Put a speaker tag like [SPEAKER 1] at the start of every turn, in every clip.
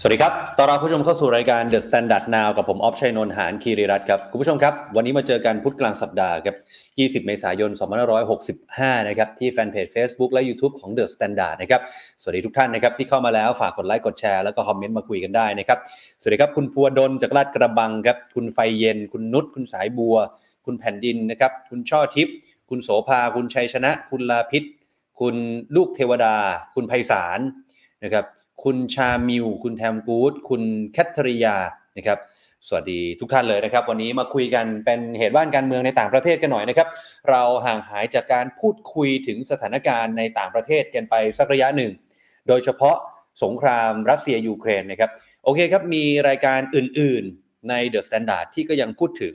[SPEAKER 1] สวัสดีครับ ต้อนรับผู้ชมเข้าสู่รายการ The Standard Now กับผมออฟชัยนนท์หานคีรีรัตน์ครับ คุณผู้ชมครับ วันนี้มาเจอกันพุธกลางสัปดาห์ครับ 20 เมษายน 2565 นะครับ ที่แฟนเพจ Facebook และ YouTube ของ The Standard นะครับ สวัสดีทุกท่านนะครับที่เข้ามาแล้วฝากกดไลค์ กดแชร์ แล้วก็คอมเมนต์มาคุยกันได้นะครับ สวัสดีครับ คุณพัวดลจากลาดกระบังครับ คุณไฟเย็น คุณนุช คุณสายบัว คุณแผ่นดินนะครับ คุณช่อทิพย์ คุณโสภา คุณชัยชนะ คุณลาพิษ คุณลูกเทวดา คุณไพศาลนะครับ คุณชามิว คุณแทมกูดคุณแคทเธอริยานะครับสวัสดีทุกท่านเลยนะครับ วันนี้มาคุยกันเป็นเหตุบ้านการเมืองในต่างประเทศกันหน่อยนะครับ เราห่างหายจากการพูดคุยถึงสถานการณ์ในต่างประเทศกันไปสักระยะหนึ่ง โดยเฉพาะสงครามรัสเซียยูเครนนะครับโอเคครับมีรายการอื่นๆใน THE STANDARD ที่ก็ยังพูดถึง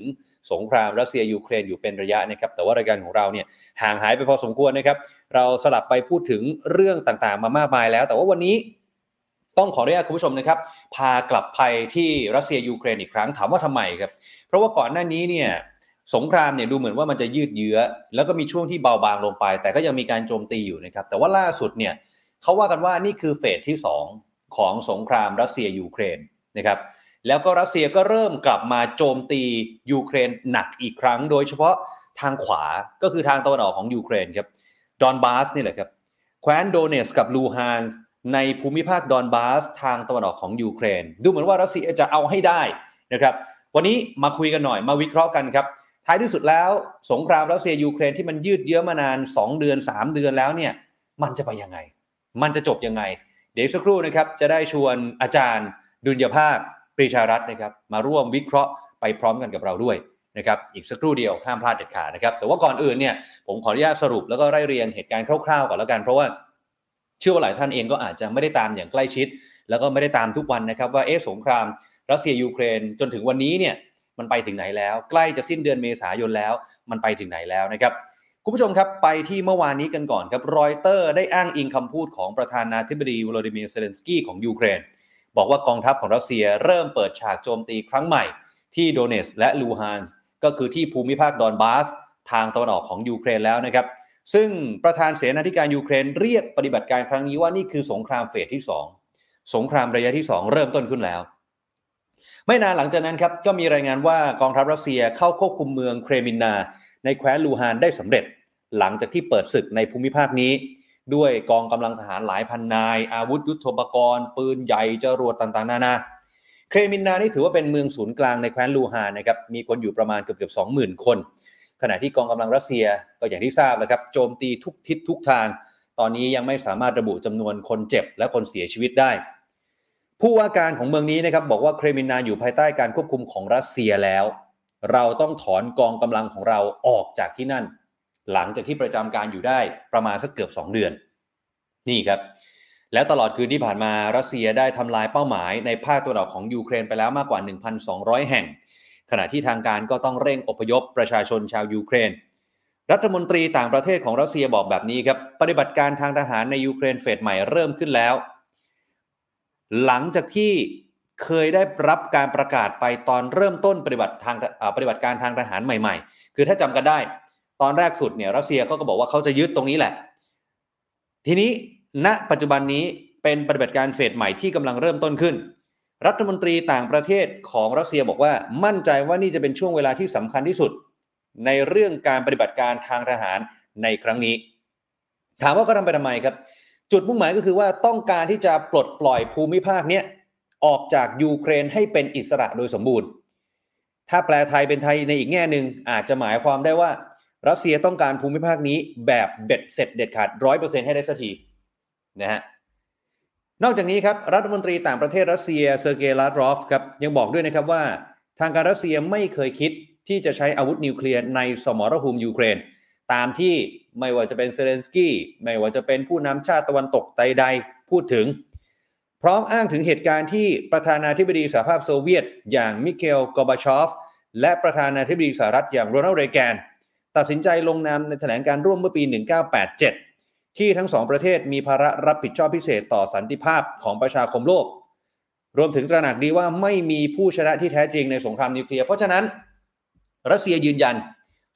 [SPEAKER 1] สงครามรัสเซียยูเครนอยู่เป็นระยะนะครับ แต่ว่ารายการของเราเนี่ยห่างหายไปพอสมควรนะครับ เราสลับไปพูดถึงเรื่องต่างๆ มามากมายแล้ว แต่ว่าวันนี้ ต้องขออนุญาตคุณผู้ชมนะครับ พากลับไปที่รัสเซียยูเครนอีกครั้งถามว่าทำไมครับ เพราะว่าก่อนหน้านี้เนี่ยสงครามเนี่ยดูเหมือนว่ามันจะยืดเยื้อ แล้วก็มีช่วงที่เบาบางลงไป แต่ก็ยังมีการโจมตีอยู่นะครับ แต่ว่าล่าสุดเนี่ยเขาว่ากันว่านี่คือ phase ที่ 2 ของสงครามรัสเซียยูเครนนะครับแล้วก็รัสเซียก็เริ่มกลับมาโจมตียูเครนหนักอีกครั้ง โดยเฉพาะทางขวาก็คือทางตะวันออกของยูเครนครับดอนบาสนี่แหละครับแคว้นโดเนตสก์กับลูฮานสก์ ในภูมิภาคดอนบาสทางตะวันออกของยูเครน ดูเหมือนว่ารัสเซียจะเอาให้ได้นะครับวันนี้มาคุยกันหน่อยมาวิเคราะห์กันครับท้ายที่สุดแล้วสงครามรัสเซียยูเครนที่มันยืดเยื้อมานาน 2 เดือน 3 เดือนแล้วเนี่ยมันจะไปยังไง มันจะจบยังไง เดี๋ยวสักครู่นะครับจะได้ชวนอาจารย์ ดุลยภาคปรีชารัตน์นะครับมาร่วมวิเคราะห์ไปพร้อมกันกับเราด้วยนะครับอีกสักครู่เดียวห้ามพลาดเด็ดขาดนะครับแต่ว่าก่อนอื่นเนี่ยผมขออนุญาตสรุปแล้วก็ไล่เรียงเหตุการณ์คร่าวๆก่อนแล้วกันเพราะว่า เชื่อว่าหลายท่านเองก็อาจจะไม่ได้ตามอย่างใกล้ชิด แล้วก็ไม่ได้ตามทุกวันนะครับว่าเอ๊ะสงครามรัสเซียยูเครนจนถึงวันนี้เนี่ยมันไปถึงไหนแล้ว ใกล้จะสิ้นเดือนเมษายนแล้ว มันไปถึงไหนแล้วนะครับคุณผู้ชมครับไปที่เมื่อวานนี้กันก่อนครับรอยเตอร์ได้อ้างอิงคำพูดของประธานาธิบดีวลาดิเมียร์เซเลนสกี้ของยูเครน บอกว่ากองทัพของรัสเซียเริ่มเปิดฉากโจมตีครั้งใหม่ ที่โดเนตสก์และลูฮานสก์ก็คือที่ภูมิภาคดอนบาส ทางตะวันออกของยูเครนแล้วนะครับ ซึ่งประธานเสนาธิการยูเครนเรียกปฏิบัติการครั้งนี้ว่านี่คือสงครามเฟสที่ 2 สงครามระยะที่ 2 เริ่มต้นขึ้นแล้ว ไม่นานหลังจากนั้นครับก็มีรายงานว่ากองทัพรัสเซียเข้าควบคุมเมืองเครมินนา ในแคว้นลูฮานได้สำเร็จ หลังจากที่เปิดศึกในภูมิภาคนี้ ด้วยกองกำลังทหารหลายพันนาย อาวุธยุทโธปกรณ์ ปืนใหญ่จรวดต่างๆ นานาเครมินนานี่ถือว่าเป็นเมืองศูนย์กลางในแคว้นลูฮานนะครับมีคนอยู่ประมาณเกือบเกือบสองหมื่นคน ขณะที่กองกำลังรัสเซียก็อย่างที่ทราบนะครับโจมตีทุกทิศทุกทาง ตอนนี้ยังไม่สามารถระบุจำนวนคนเจ็บและคนเสียชีวิตได้ ผู้ว่าการของเมืองนี้นะครับบอกว่าเครมินนาอยู่ภายใต้การควบคุมของรัสเซียแล้ว เราต้องถอนกองกำลังของเราออกจากที่นั่น หลังจากที่ประจำการอยู่ได้ประมาณสักเกือบ 2 เดือน นี่ครับแล้วตลอดคืนที่ผ่านมารัสเซียได้ทำลายเป้าหมายในภาคตะวันออกของยูเครนไปแล้วมากกว่า 1,200 แห่ง ขณะที่ทางการก็ต้องเร่งอพยพประชาชนชาวยูเครน รัฐมนตรีต่างประเทศของรัสเซียบอกแบบนี้ครับ ปฏิบัติการทางทหารในยูเครน phase ใหม่เริ่มขึ้นแล้ว หลังจากที่เคยได้รับการประกาศไปตอนเริ่มต้นปฏิบัติทางปฏิบัติการทางทหารใหม่ ๆ คือถ้าจำกันได้ ตอนแรกสุดเนี่ยรัสเซียเขาก็บอกว่าเขาจะยึดตรงนี้แหละ ทีนี้ณปัจจุบันนี้เป็นปฏิบัติการเฟสใหม่ที่กำลังเริ่มต้นขึ้น รัฐมนตรีต่างประเทศของรัสเซียบอกว่ามั่นใจว่านี่จะเป็นช่วงเวลาที่สำคัญที่สุด ในเรื่องการปฏิบัติการทางทหารในครั้งนี้ ถามว่าก็ทำไปทำไมครับ จุดมุ่งหมายก็คือว่าต้องการที่จะปลดปล่อยภูมิภาคเนี้ยออกจากยูเครนให้เป็นอิสระโดยสมบูรณ์ ถ้าแปลไทยเป็นไทยในอีกแง่หนึ่งอาจจะหมายความได้ว่า รัสเซียต้องการภูมิภาคนี้แบบเบ็ดเสร็จเด็ดขาดร้อยเปอร์เซ็นต์ให้ได้สักทีนะฮะ นอกจากนี้ครับรัฐมนตรีต่างประเทศรัสเซียเซอร์เกย์ลาฟรอฟครับยังบอกด้วยนะครับว่า ทางการรัสเซียไม่เคยคิดที่จะใช้อาวุธนิวเคลียร์ในสมรภูมิยูเครน ตามที่ไม่ว่าจะเป็นเซเลนสกี้ไม่ว่าจะเป็นผู้นำชาติตะวันตกใดๆพูดถึง พร้อมอ้างถึงเหตุการณ์ที่ประธานาธิบดีสหภาพโซเวียต อย่างมิคาอิลกอร์บาชอฟและประธานาธิบดีสหรัฐอย่างโรนัลด์เรแกนตัดสินใจลงนามในแถลงการร่วมเมื่อปี 1987 ที่ทั้งสองประเทศมีภาระรับผิดชอบพิเศษต่อสันติภาพของประชาคมโลก รวมถึงตระหนักดีว่าไม่มีผู้ชนะที่แท้จริงในสงครามนิวเคลียร์เพราะฉะนั้น รัสเซียยืนยัน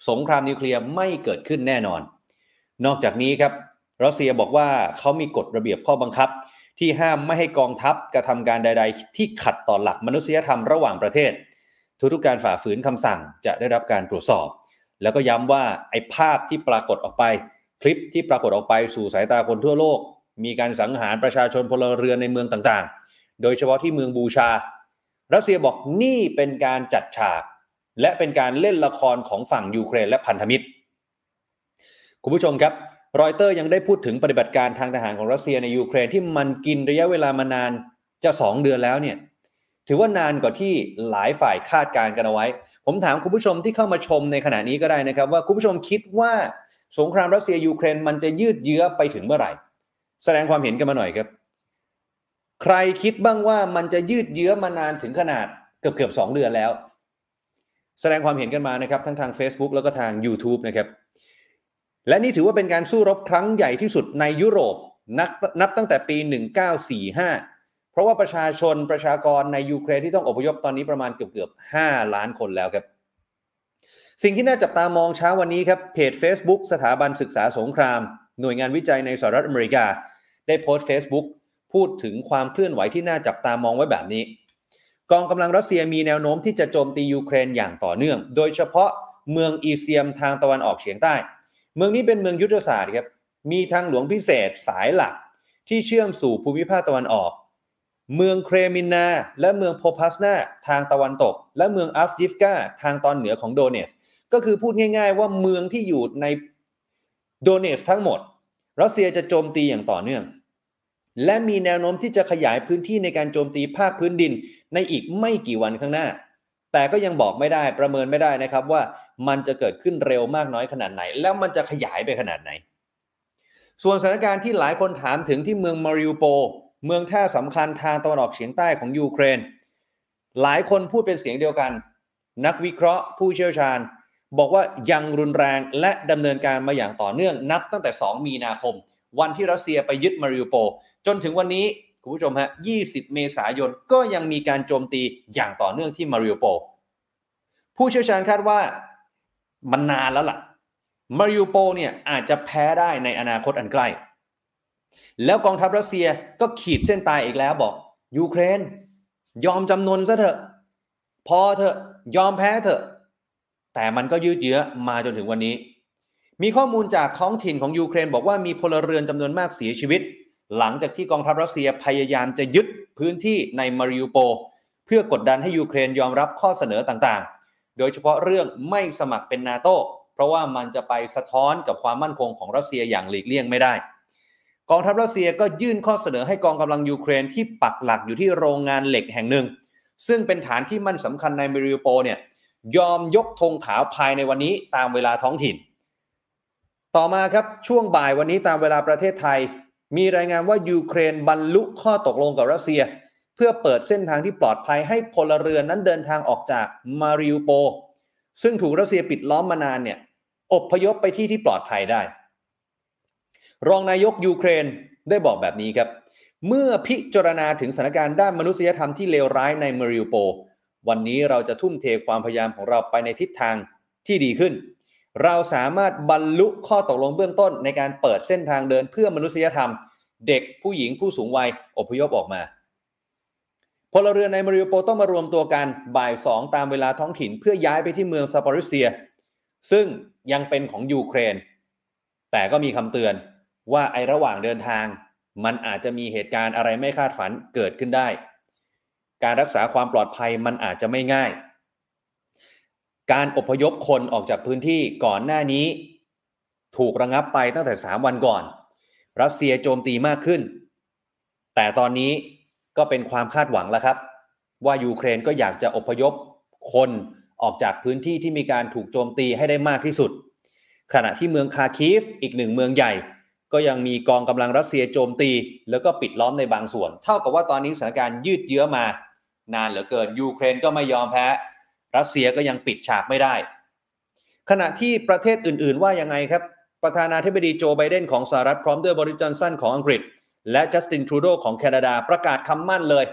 [SPEAKER 1] สงครามนิวเคลียร์ไม่เกิดขึ้นแน่นอน นอกจากนี้ครับรัสเซียบอกว่าเขามีกฎระเบียบข้อบังคับ ที่ห้ามไม่ให้กองทัพกระทำการใด ๆ ที่ขัดต่อหลักมนุษยธรรมระหว่างประเทศ ทุกๆการฝ่าฝืนคำสั่งจะได้รับการตรวจสอบ แล้วก็ย้ำว่าไอ้ภาพที่ปรากฏออกไป คลิปที่ปรากฏออกไปสู่สายตาคนทั่วโลก มีการสังหารประชาชนพลเรือนในเมืองต่างๆ โดยเฉพาะที่เมืองบูชา รัสเซียบอกนี่เป็นการจัดฉาก และเป็นการเล่นละครของฝั่งยูเครนและพันธมิตร คุณผู้ชมครับรอยเตอร์ยังได้พูดถึงปฏิบัติการทางทหารของรัสเซียในยูเครนที่มันกินระยะเวลามานานจะสองเดือนแล้วเนี่ยถือว่านานกว่าที่หลายฝ่ายคาดการณ์กันเอาไว้ ผมถามคุณผู้ชมที่เข้ามาชมในขณะนี้ก็ได้นะครับ ว่าคุณผู้ชมคิดว่า สงครามรัสเซียยูเครนมันจะยืดเยื้อไปถึงเมื่อไหร่ แสดงความเห็นกันมาหน่อยครับ ใครคิดบ้างว่ามันจะยืดเยื้อมานานถึงขนาดเกือบเกือบสองเดือนแล้ว แสดงความเห็นกันมานะครับ ทั้งทาง Facebook แล้วก็ทาง YouTube นะครับและนี่ถือว่าเป็นการสู้รบครั้งใหญ่ที่สุดในยุโรปนับนับตั้งแต่ปี 1945 เพราะว่าประชาชนประชากรในยูเครนที่ต้องอพยพตอนนี้ประมาณเกือบเกือบ5ล้านคนแล้วครับ สิ่งที่น่าจับตามองเช้าวันนี้ครับเพจ Facebook สถาบันศึกษาสงคราม หน่วยงานวิจัยในสหรัฐอเมริกา ได้โพสต์ Facebook พูดถึงความเคลื่อนไหวที่น่าจับตามองไว้แบบนี้ กองกำลังรัสเซียมีแนวโน้มที่จะโจมตียูเครนอย่างต่อเนื่อง โดยเฉพาะเมืองอีเซียมทางตะวันออกเฉียงใต้ เมืองนี้เป็นเมืองยุทธศาสตร์ครับมีทางหลวงพิเศษสายหลักที่เชื่อมสู่ภูมิภาคตะวันออก เมืองเครมินนา และเมืองโพพัสนาทางตะวันตก และเมืองอัฟดิฟกาทางตอนเหนือของโดเนสก็คือพูดง่าย ๆ ว่าเมืองที่อยู่ในโดเนสทั้งหมด รัสเซียจะโจมตีอย่างต่อเนื่อง และมีแนวโน้มที่จะขยายพื้นที่ในการโจมตีภาคพื้นดินในอีกไม่กี่วันข้างหน้า แต่ก็ยังบอกไม่ได้ประเมินไม่ได้นะครับว่ามันจะเกิดขึ้นเร็วมากน้อยขนาดไหน แล้วมันจะขยายไปขนาดไหน ส่วนสถานการณ์ที่หลายคนถามถึงที่เมืองมาริอุโป เมืองท่าสำคัญทางตะวันออกเฉียงใต้ของยูเครน หลายคนพูดเป็นเสียงเดียวกัน นักวิเคราะห์ผู้เชี่ยวชาญ บอกว่ายังรุนแรงและดำเนินการมาอย่างต่อเนื่องนับตั้งแต่ 2 มีนาคม วันที่รัสเซียไปยึดมาริอุโป จนถึงวันนี้คุณผู้ชมฮะ 20 เมษายนก็ยังมีการโจมตีอย่างต่อเนื่องที่มาริโอโป ผู้เชี่ยวชาญคาดว่ามันนานแล้วล่ะ มาริโอโปเนี่ยอาจจะแพ้ได้ในอนาคตอันใกล้ แล้วกองทัพรัสเซียก็ขีดเส้นตายอีกแล้วบอก ยูเครน ยอมจำนนซะเถอะ พอเถอะยอมแพ้เถอะ แต่มันก็ยืดเยื้อมาจนถึงวันนี้ มีข้อมูลจากท้องถิ่นของยูเครน บอกว่ามีพลเรือนจำนวนมากเสียชีวิต หลังจากที่กองทัพรัสเซียพยายามจะยึดพื้นที่ในมาริอูโปล เพื่อกดดันให้ยูเครนยอมรับข้อเสนอต่างๆ โดยเฉพาะเรื่องไม่สมัครเป็นนาโตเพราะว่ามันจะไปสะท้อนกับความมั่นคงของรัสเซียอย่างหลีกเลี่ยงไม่ได้ กองทัพรัสเซียก็ยื่นข้อเสนอให้กองกำลังยูเครนที่ปักหลักอยู่ที่โรงงานเหล็กแห่งหนึ่ง ซึ่งเป็นฐานที่มั่นสำคัญในมาริอูโปลเนี่ยยอมยกธงขาวภายในวันนี้ตามเวลาท้องถิ่น ต่อมาครับช่วงบ่ายวันนี้ตามเวลาประเทศไทย มีรายงานว่ายูเครนบรรลุข้อตกลงกับรัสเซีย เพื่อเปิดเส้นทางที่ปลอดภัยให้พลเรือนนั้นเดินทางออกจากมาริอุโป ซึ่งถูกรัสเซียปิดล้อมมานานเนี่ยอบพยพไปที่ที่ปลอดภัยได้ รองนายกยูเครนได้บอกแบบนี้ครับ เมื่อพิจารณาถึงสถานการณ์ด้านมนุษยธรรมที่เลวร้ายในมาริอุโป วันนี้เราจะทุ่มเทความพยายามของเราไปในทิศทางที่ดีขึ้น เราสามารถบรรลุข้อตกลงเบื้องต้นในการเปิดเส้นทางเดินเพื่อมนุษยธรรม เด็กผู้หญิงผู้สูงวัยอพยพออกมาพลเรือนในมาริโอโปต้องมารวมตัวกันบ่ายสองตามเวลาท้องถิ่นเพื่อย้ายไปที่เมืองซาปริเซีย ซึ่งยังเป็นของยูเครน แต่ก็มีคำเตือน ว่าไอระหว่างเดินทาง มันอาจจะมีเหตุการณ์อะไรไม่คาดฝันเกิดขึ้นได้ การรักษาความปลอดภัยมันอาจจะไม่ง่าย การอพยพคนออกจากพื้นที่ก่อนหน้านี้ ถูกระงับไปตั้งแต่สามวันก่อน รัสเซียโจมตีมากขึ้น แต่ตอนนี้ก็เป็นความคาดหวังแล้วครับ ว่ายูเครนก็อยากจะอพยพคนออกจากพื้นที่ที่มีการถูกโจมตีให้ได้มากที่สุด ขณะที่เมืองคาคีฟอีกหนึ่งเมืองใหญ่ ก็ยังมีกองกำลังรัสเซียโจมตี แล้วก็ปิดล้อมในบางส่วน เท่ากับว่าตอนนี้สถานการณ์ยืดเยื้อมานานเหลือเกินยูเครนก็ไม่ยอมแพ้ รัสเซียก็ยังปิดฉากไม่ได้ ขณะที่ประเทศอื่น ๆ ว่ายังไงครับ ประธานาธิบดีโจไบเดนของสหรัฐพร้อมด้วยบอริสจอห์นสันของอังกฤษ และจัสตินทรูโดของแคนาดาประกาศคำมั่นเลย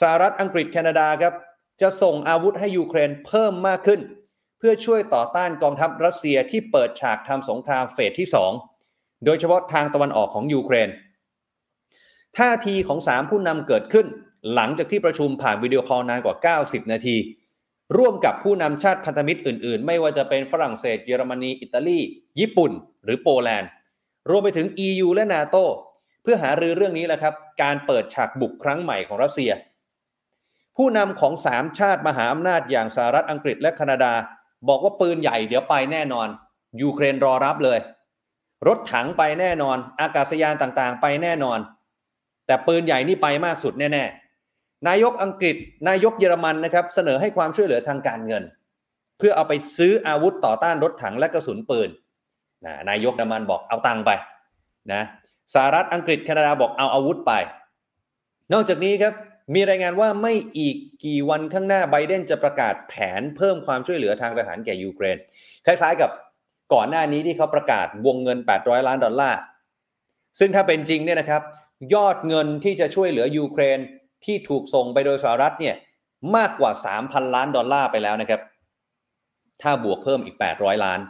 [SPEAKER 1] สหรัฐอังกฤษแคนาดาครับจะส่งอาวุธให้ยูเครนเพิ่มมากขึ้น เพื่อช่วยต่อต้านกองทัพรัสเซียที่เปิดฉากทำสงคราม phase ที่ 2 โดยเฉพาะทางตะวันออกของยูเครนท่าทีของสามผู้นำเกิดขึ้น หลังจากที่ประชุมผ่านวิดีโอคอลนานกว่า 90 นาที ร่วมกับผู้นำชาติพันธมิตรอื่น ๆ ไม่ว่าจะเป็นฝรั่งเศส เยอรมนี อิตาลี ญี่ปุ่น หรือโปแลนด์ รวมไปถึง EU และนาโตเพื่อหารือเรื่องนี้แหละครับ การเปิดฉากบุกครั้งใหม่ของรัสเซีย ผู้นำของสามชาติมหาอำนาจอย่างสหรัฐอังกฤษและแคนาดา บอกว่าปืนใหญ่เดี๋ยวไปแน่นอน ยูเครนรอรับเลย รถถังไปแน่นอน อากาศยานต่างๆ ไปแน่นอน แต่ปืนใหญ่นี่ไปมากสุดแน่ๆ นายกอังกฤษ นายกเยอรมันนะครับ เสนอให้ความช่วยเหลือทางการเงิน เพื่อเอาไปซื้ออาวุธต่อต้านรถถังและกระสุนปืนนะนายกเยอรมันบอกเอาตังค์ไปนะสหรัฐอังกฤษแคนาดาบอกเอาอาวุธไป นอกจากนี้ครับมีรายงานว่าไม่อีกกี่วันข้างหน้าไบเดนจะประกาศแผนเพิ่มความช่วยเหลือทางทหารแก่ยูเครน คล้ายๆกับ ก่อนหน้านี้ที่เขาประกาศวงเงิน 800 ล้านดอลลาร์ซึ่งถ้าเป็นจริงเนี่ยนะครับ ยอดเงินที่จะช่วยเหลือยูเครนที่ถูกส่งไปโดยสหรัฐเนี่ยมากกว่า 3,000 ล้านดอลลาร์ไปแล้วนะครับ ถ้าบวกเพิ่มอีก 800 ล้าน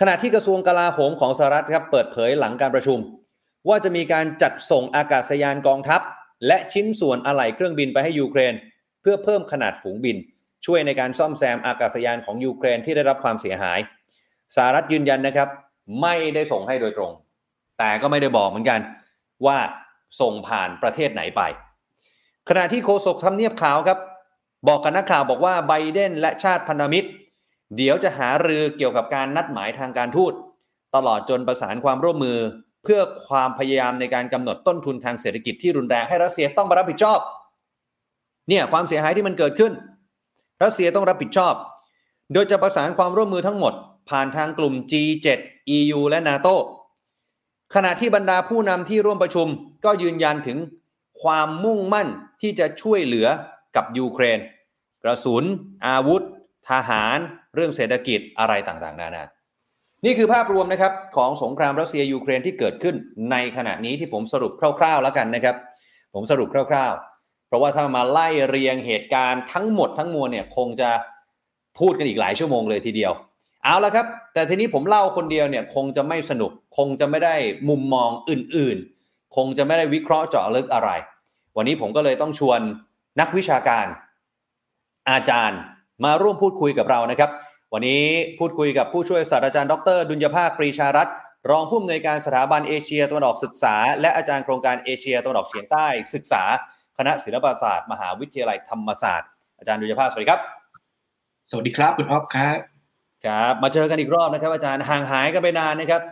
[SPEAKER 1] ขณะที่กระทรวงกลาโหมของสหรัฐครับเปิดเผยหลังการประชุม ว่าจะมีการจัดส่งอากาศยานกองทัพ และชิ้นส่วนอะไหล่เครื่องบินไปให้ยูเครน เพื่อเพิ่มขนาดฝูงบิน ช่วยในการซ่อมแซมอากาศยานของยูเครนที่ได้รับความเสียหาย สหรัฐยืนยันนะครับ ไม่ได้ส่งให้โดยตรง แต่ก็ไม่ได้บอกเหมือนกันว่าส่งผ่านประเทศไหนไป ขณะที่โฆษกทำเนียบขาวครับ บอกกับนักข่าวบอกว่าไบเดนและชาติพันธมิตร เดี๋ยวจะหารือเกี่ยวกับการนัดหมายทางการทูตตลอดจนประสานความร่วมมือเพื่อความพยายามในการกำหนดต้นทุนทางเศรษฐกิจที่รุนแรงให้รัสเซียต้องมารับผิดชอบ เนี่ยความเสียหายที่มันเกิดขึ้น รัสเซียต้องรับผิดชอบ โดยจะประสานความร่วมมือทั้งหมด ผ่านทางกลุ่ม G7 EU และ NATO ขณะที่บรรดาผู้นำที่ร่วมประชุมก็ยืนยันถึงความมุ่งมั่นที่จะช่วยเหลือกับยูเครน กระสุน อาวุธ ทหาร เรื่องเศรษฐกิจอะไรต่างๆ นานา นี่คือภาพรวมนะครับของสงครามรัสเซียยูเครนที่เกิดขึ้นในขณะนี้ที่ผมสรุปคร่าว ๆ แล้วกันนะครับ ผมสรุปคร่าว ๆ เพราะว่าถ้ามาไล่เรียงเหตุการณ์ทั้งหมดทั้งมวลเนี่ยคงจะพูดกันอีกหลายชั่วโมงเลยทีเดียว เอาละครับ แต่ทีนี้ผมเล่าคนเดียวเนี่ยคงจะไม่สนุก คงจะไม่ได้มุมมองอื่นๆ คงจะไม่ได้วิเคราะห์เจาะลึกอะไร วันนี้ผมก็เลยต้องชวนนักวิชาการ อาจารย์มาร่วมพูดคุยกับเรานะครับ วันนี้พูดคุยกับผู้ช่วยศาสตราจารย์ดร ดุลยภาคปรีชารัตน์รองผู้อำนวยการสถาบันเอเชียตะวันออกศึกษา และอาจารย์โครงการเอเชียตะวันออกเฉียงใต้ศึกษา คณะศิลปศาสตร์ มหาวิทยาลัยธรรมศาสตร์ อาจารย์ดุลยภาคสวัสดีครับ
[SPEAKER 2] สวัสดีครับคุณอ๊อฟครับ
[SPEAKER 1] ครับมาเจอกันอีกรอบนะครับ อาจารย์ห่างหายกันไปนานนะครับ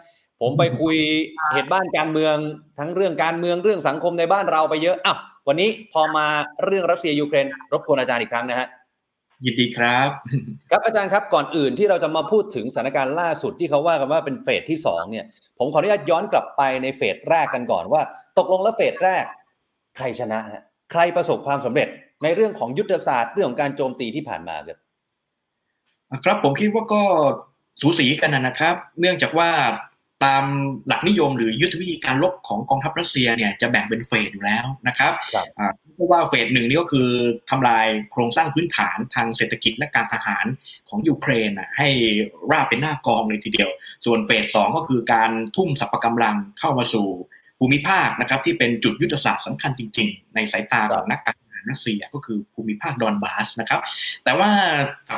[SPEAKER 1] ผมไปคุยเหตุบ้านการเมือง ทั้งเรื่องการเมืองเรื่องสังคมในบ้านเราไปเยอะอ้าววันนี้พอมาเรื่องรัสเซียยูเครนรบกวนอาจารย์อีกครั้งนะฮะ
[SPEAKER 2] ยินดีครับ
[SPEAKER 1] ครับอาจารย์ครับก่อนอื่นที่เราจะมาพูดถึงสถานการณ์ล่าสุดที่เขาว่ากันว่าเป็นเฟสที่สองเนี่ยผมขออนุญาตย้อนกลับไปในเฟสแรกกันก่อนว่า ตกลงแล้วเฟสแรก ใครชนะฮะใครประสบความสำเร็จในเรื่องของยุทธศาสตร์เรื่องของการโจมตีที่ผ่านมาครับ
[SPEAKER 2] ครับผมคิดว่าก็สูสีกันนะครับ เนื่องจากว่าตามหลักนิยมหรือยุทธวิธีการลบของกองทัพรัสเซียเนี่ยจะแบ่งเป็นเฟสอยู่แล้วนะครับ
[SPEAKER 1] ครับ
[SPEAKER 2] เพราะว่าเฟสหนึ่งนี่ก็คือทำลายโครงสร้างพื้นฐานทางเศรษฐกิจและการทหารของยูเครนนะให้ราบเป็นหน้ากองเลยทีเดียว ส่วนเฟสสองก็คือการทุ่มสรรพกำลังเข้ามาสู่ภูมิภาคนะครับที่เป็นจุดยุทธศาสตร์สำคัญจริง ๆ ในสายตาของนักการทหา รัสเซียก็คือภูมิภาคดอนบาสนะครับ แต่ว่า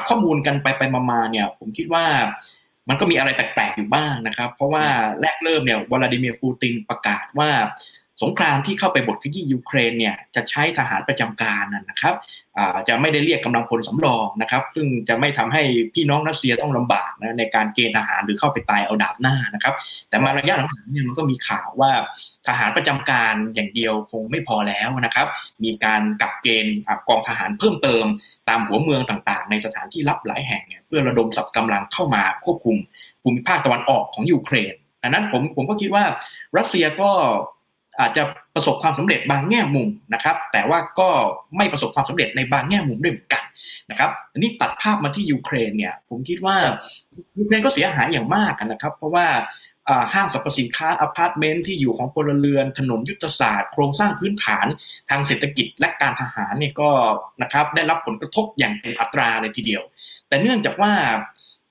[SPEAKER 2] ข้อมูลกันไปไปมาๆเนี่ยผมคิดว่ามันก็มีอะไรแปลกๆอยู่บ้างนะครับ เพราะว่าแรกเริ่มเนี่ยวลาดิเมียร์ปูตินประกาศว่า สงครามที่เข้าไปบทขยี้ยูเครนเนี่ยจะใช้ทหารประจำการนะครับจะไม่ได้เรียกกำลังพลสำรองนะครับ ซึ่งจะไม่ทำให้พี่น้องรัสเซียต้องลำบากนะในการเกณฑ์ทหารหรือเข้าไปตายเอาดาบหน้านะครับ แต่มาระยะหลังๆเนี่ยมันก็มีข่าวว่าทหารประจำการอย่างเดียวคงไม่พอแล้วนะครับ มีการกักเกณฑ์กองทหารเพิ่มเติม ตามหัวเมืองต่างๆ ในสถานที่รับหลายแห่งเนี่ยเพื่อระดมสรรพกำลังเข้ามาควบคุมภูมิภาคตะวันออกของยูเครนดังนั้นผมผมก็คิดว่ารัสเซียก็ อาจจะประสบความสำเร็จบางแง่มุมนะครับ แต่ว่าก็ไม่ประสบความสำเร็จในบางแง่มุมด้วยเหมือนกันนะครับอันนี้ตัดภาพมาที่ยูเครนเนี่ย ผมคิดว่ายูเครนก็เสียหายอย่างมากนะครับ เพราะว่าห้างสรรพสินค้าอพาร์ตเมนต์ที่อยู่ของพลเรือน ถนนยุทธศาสตร์ โครงสร้างพื้นฐานทางเศรษฐกิจและการทหารเนี่ยก็นะครับได้รับผลกระทบอย่างเป็นอัตราเลยทีเดียว แต่เนื่องจากว่า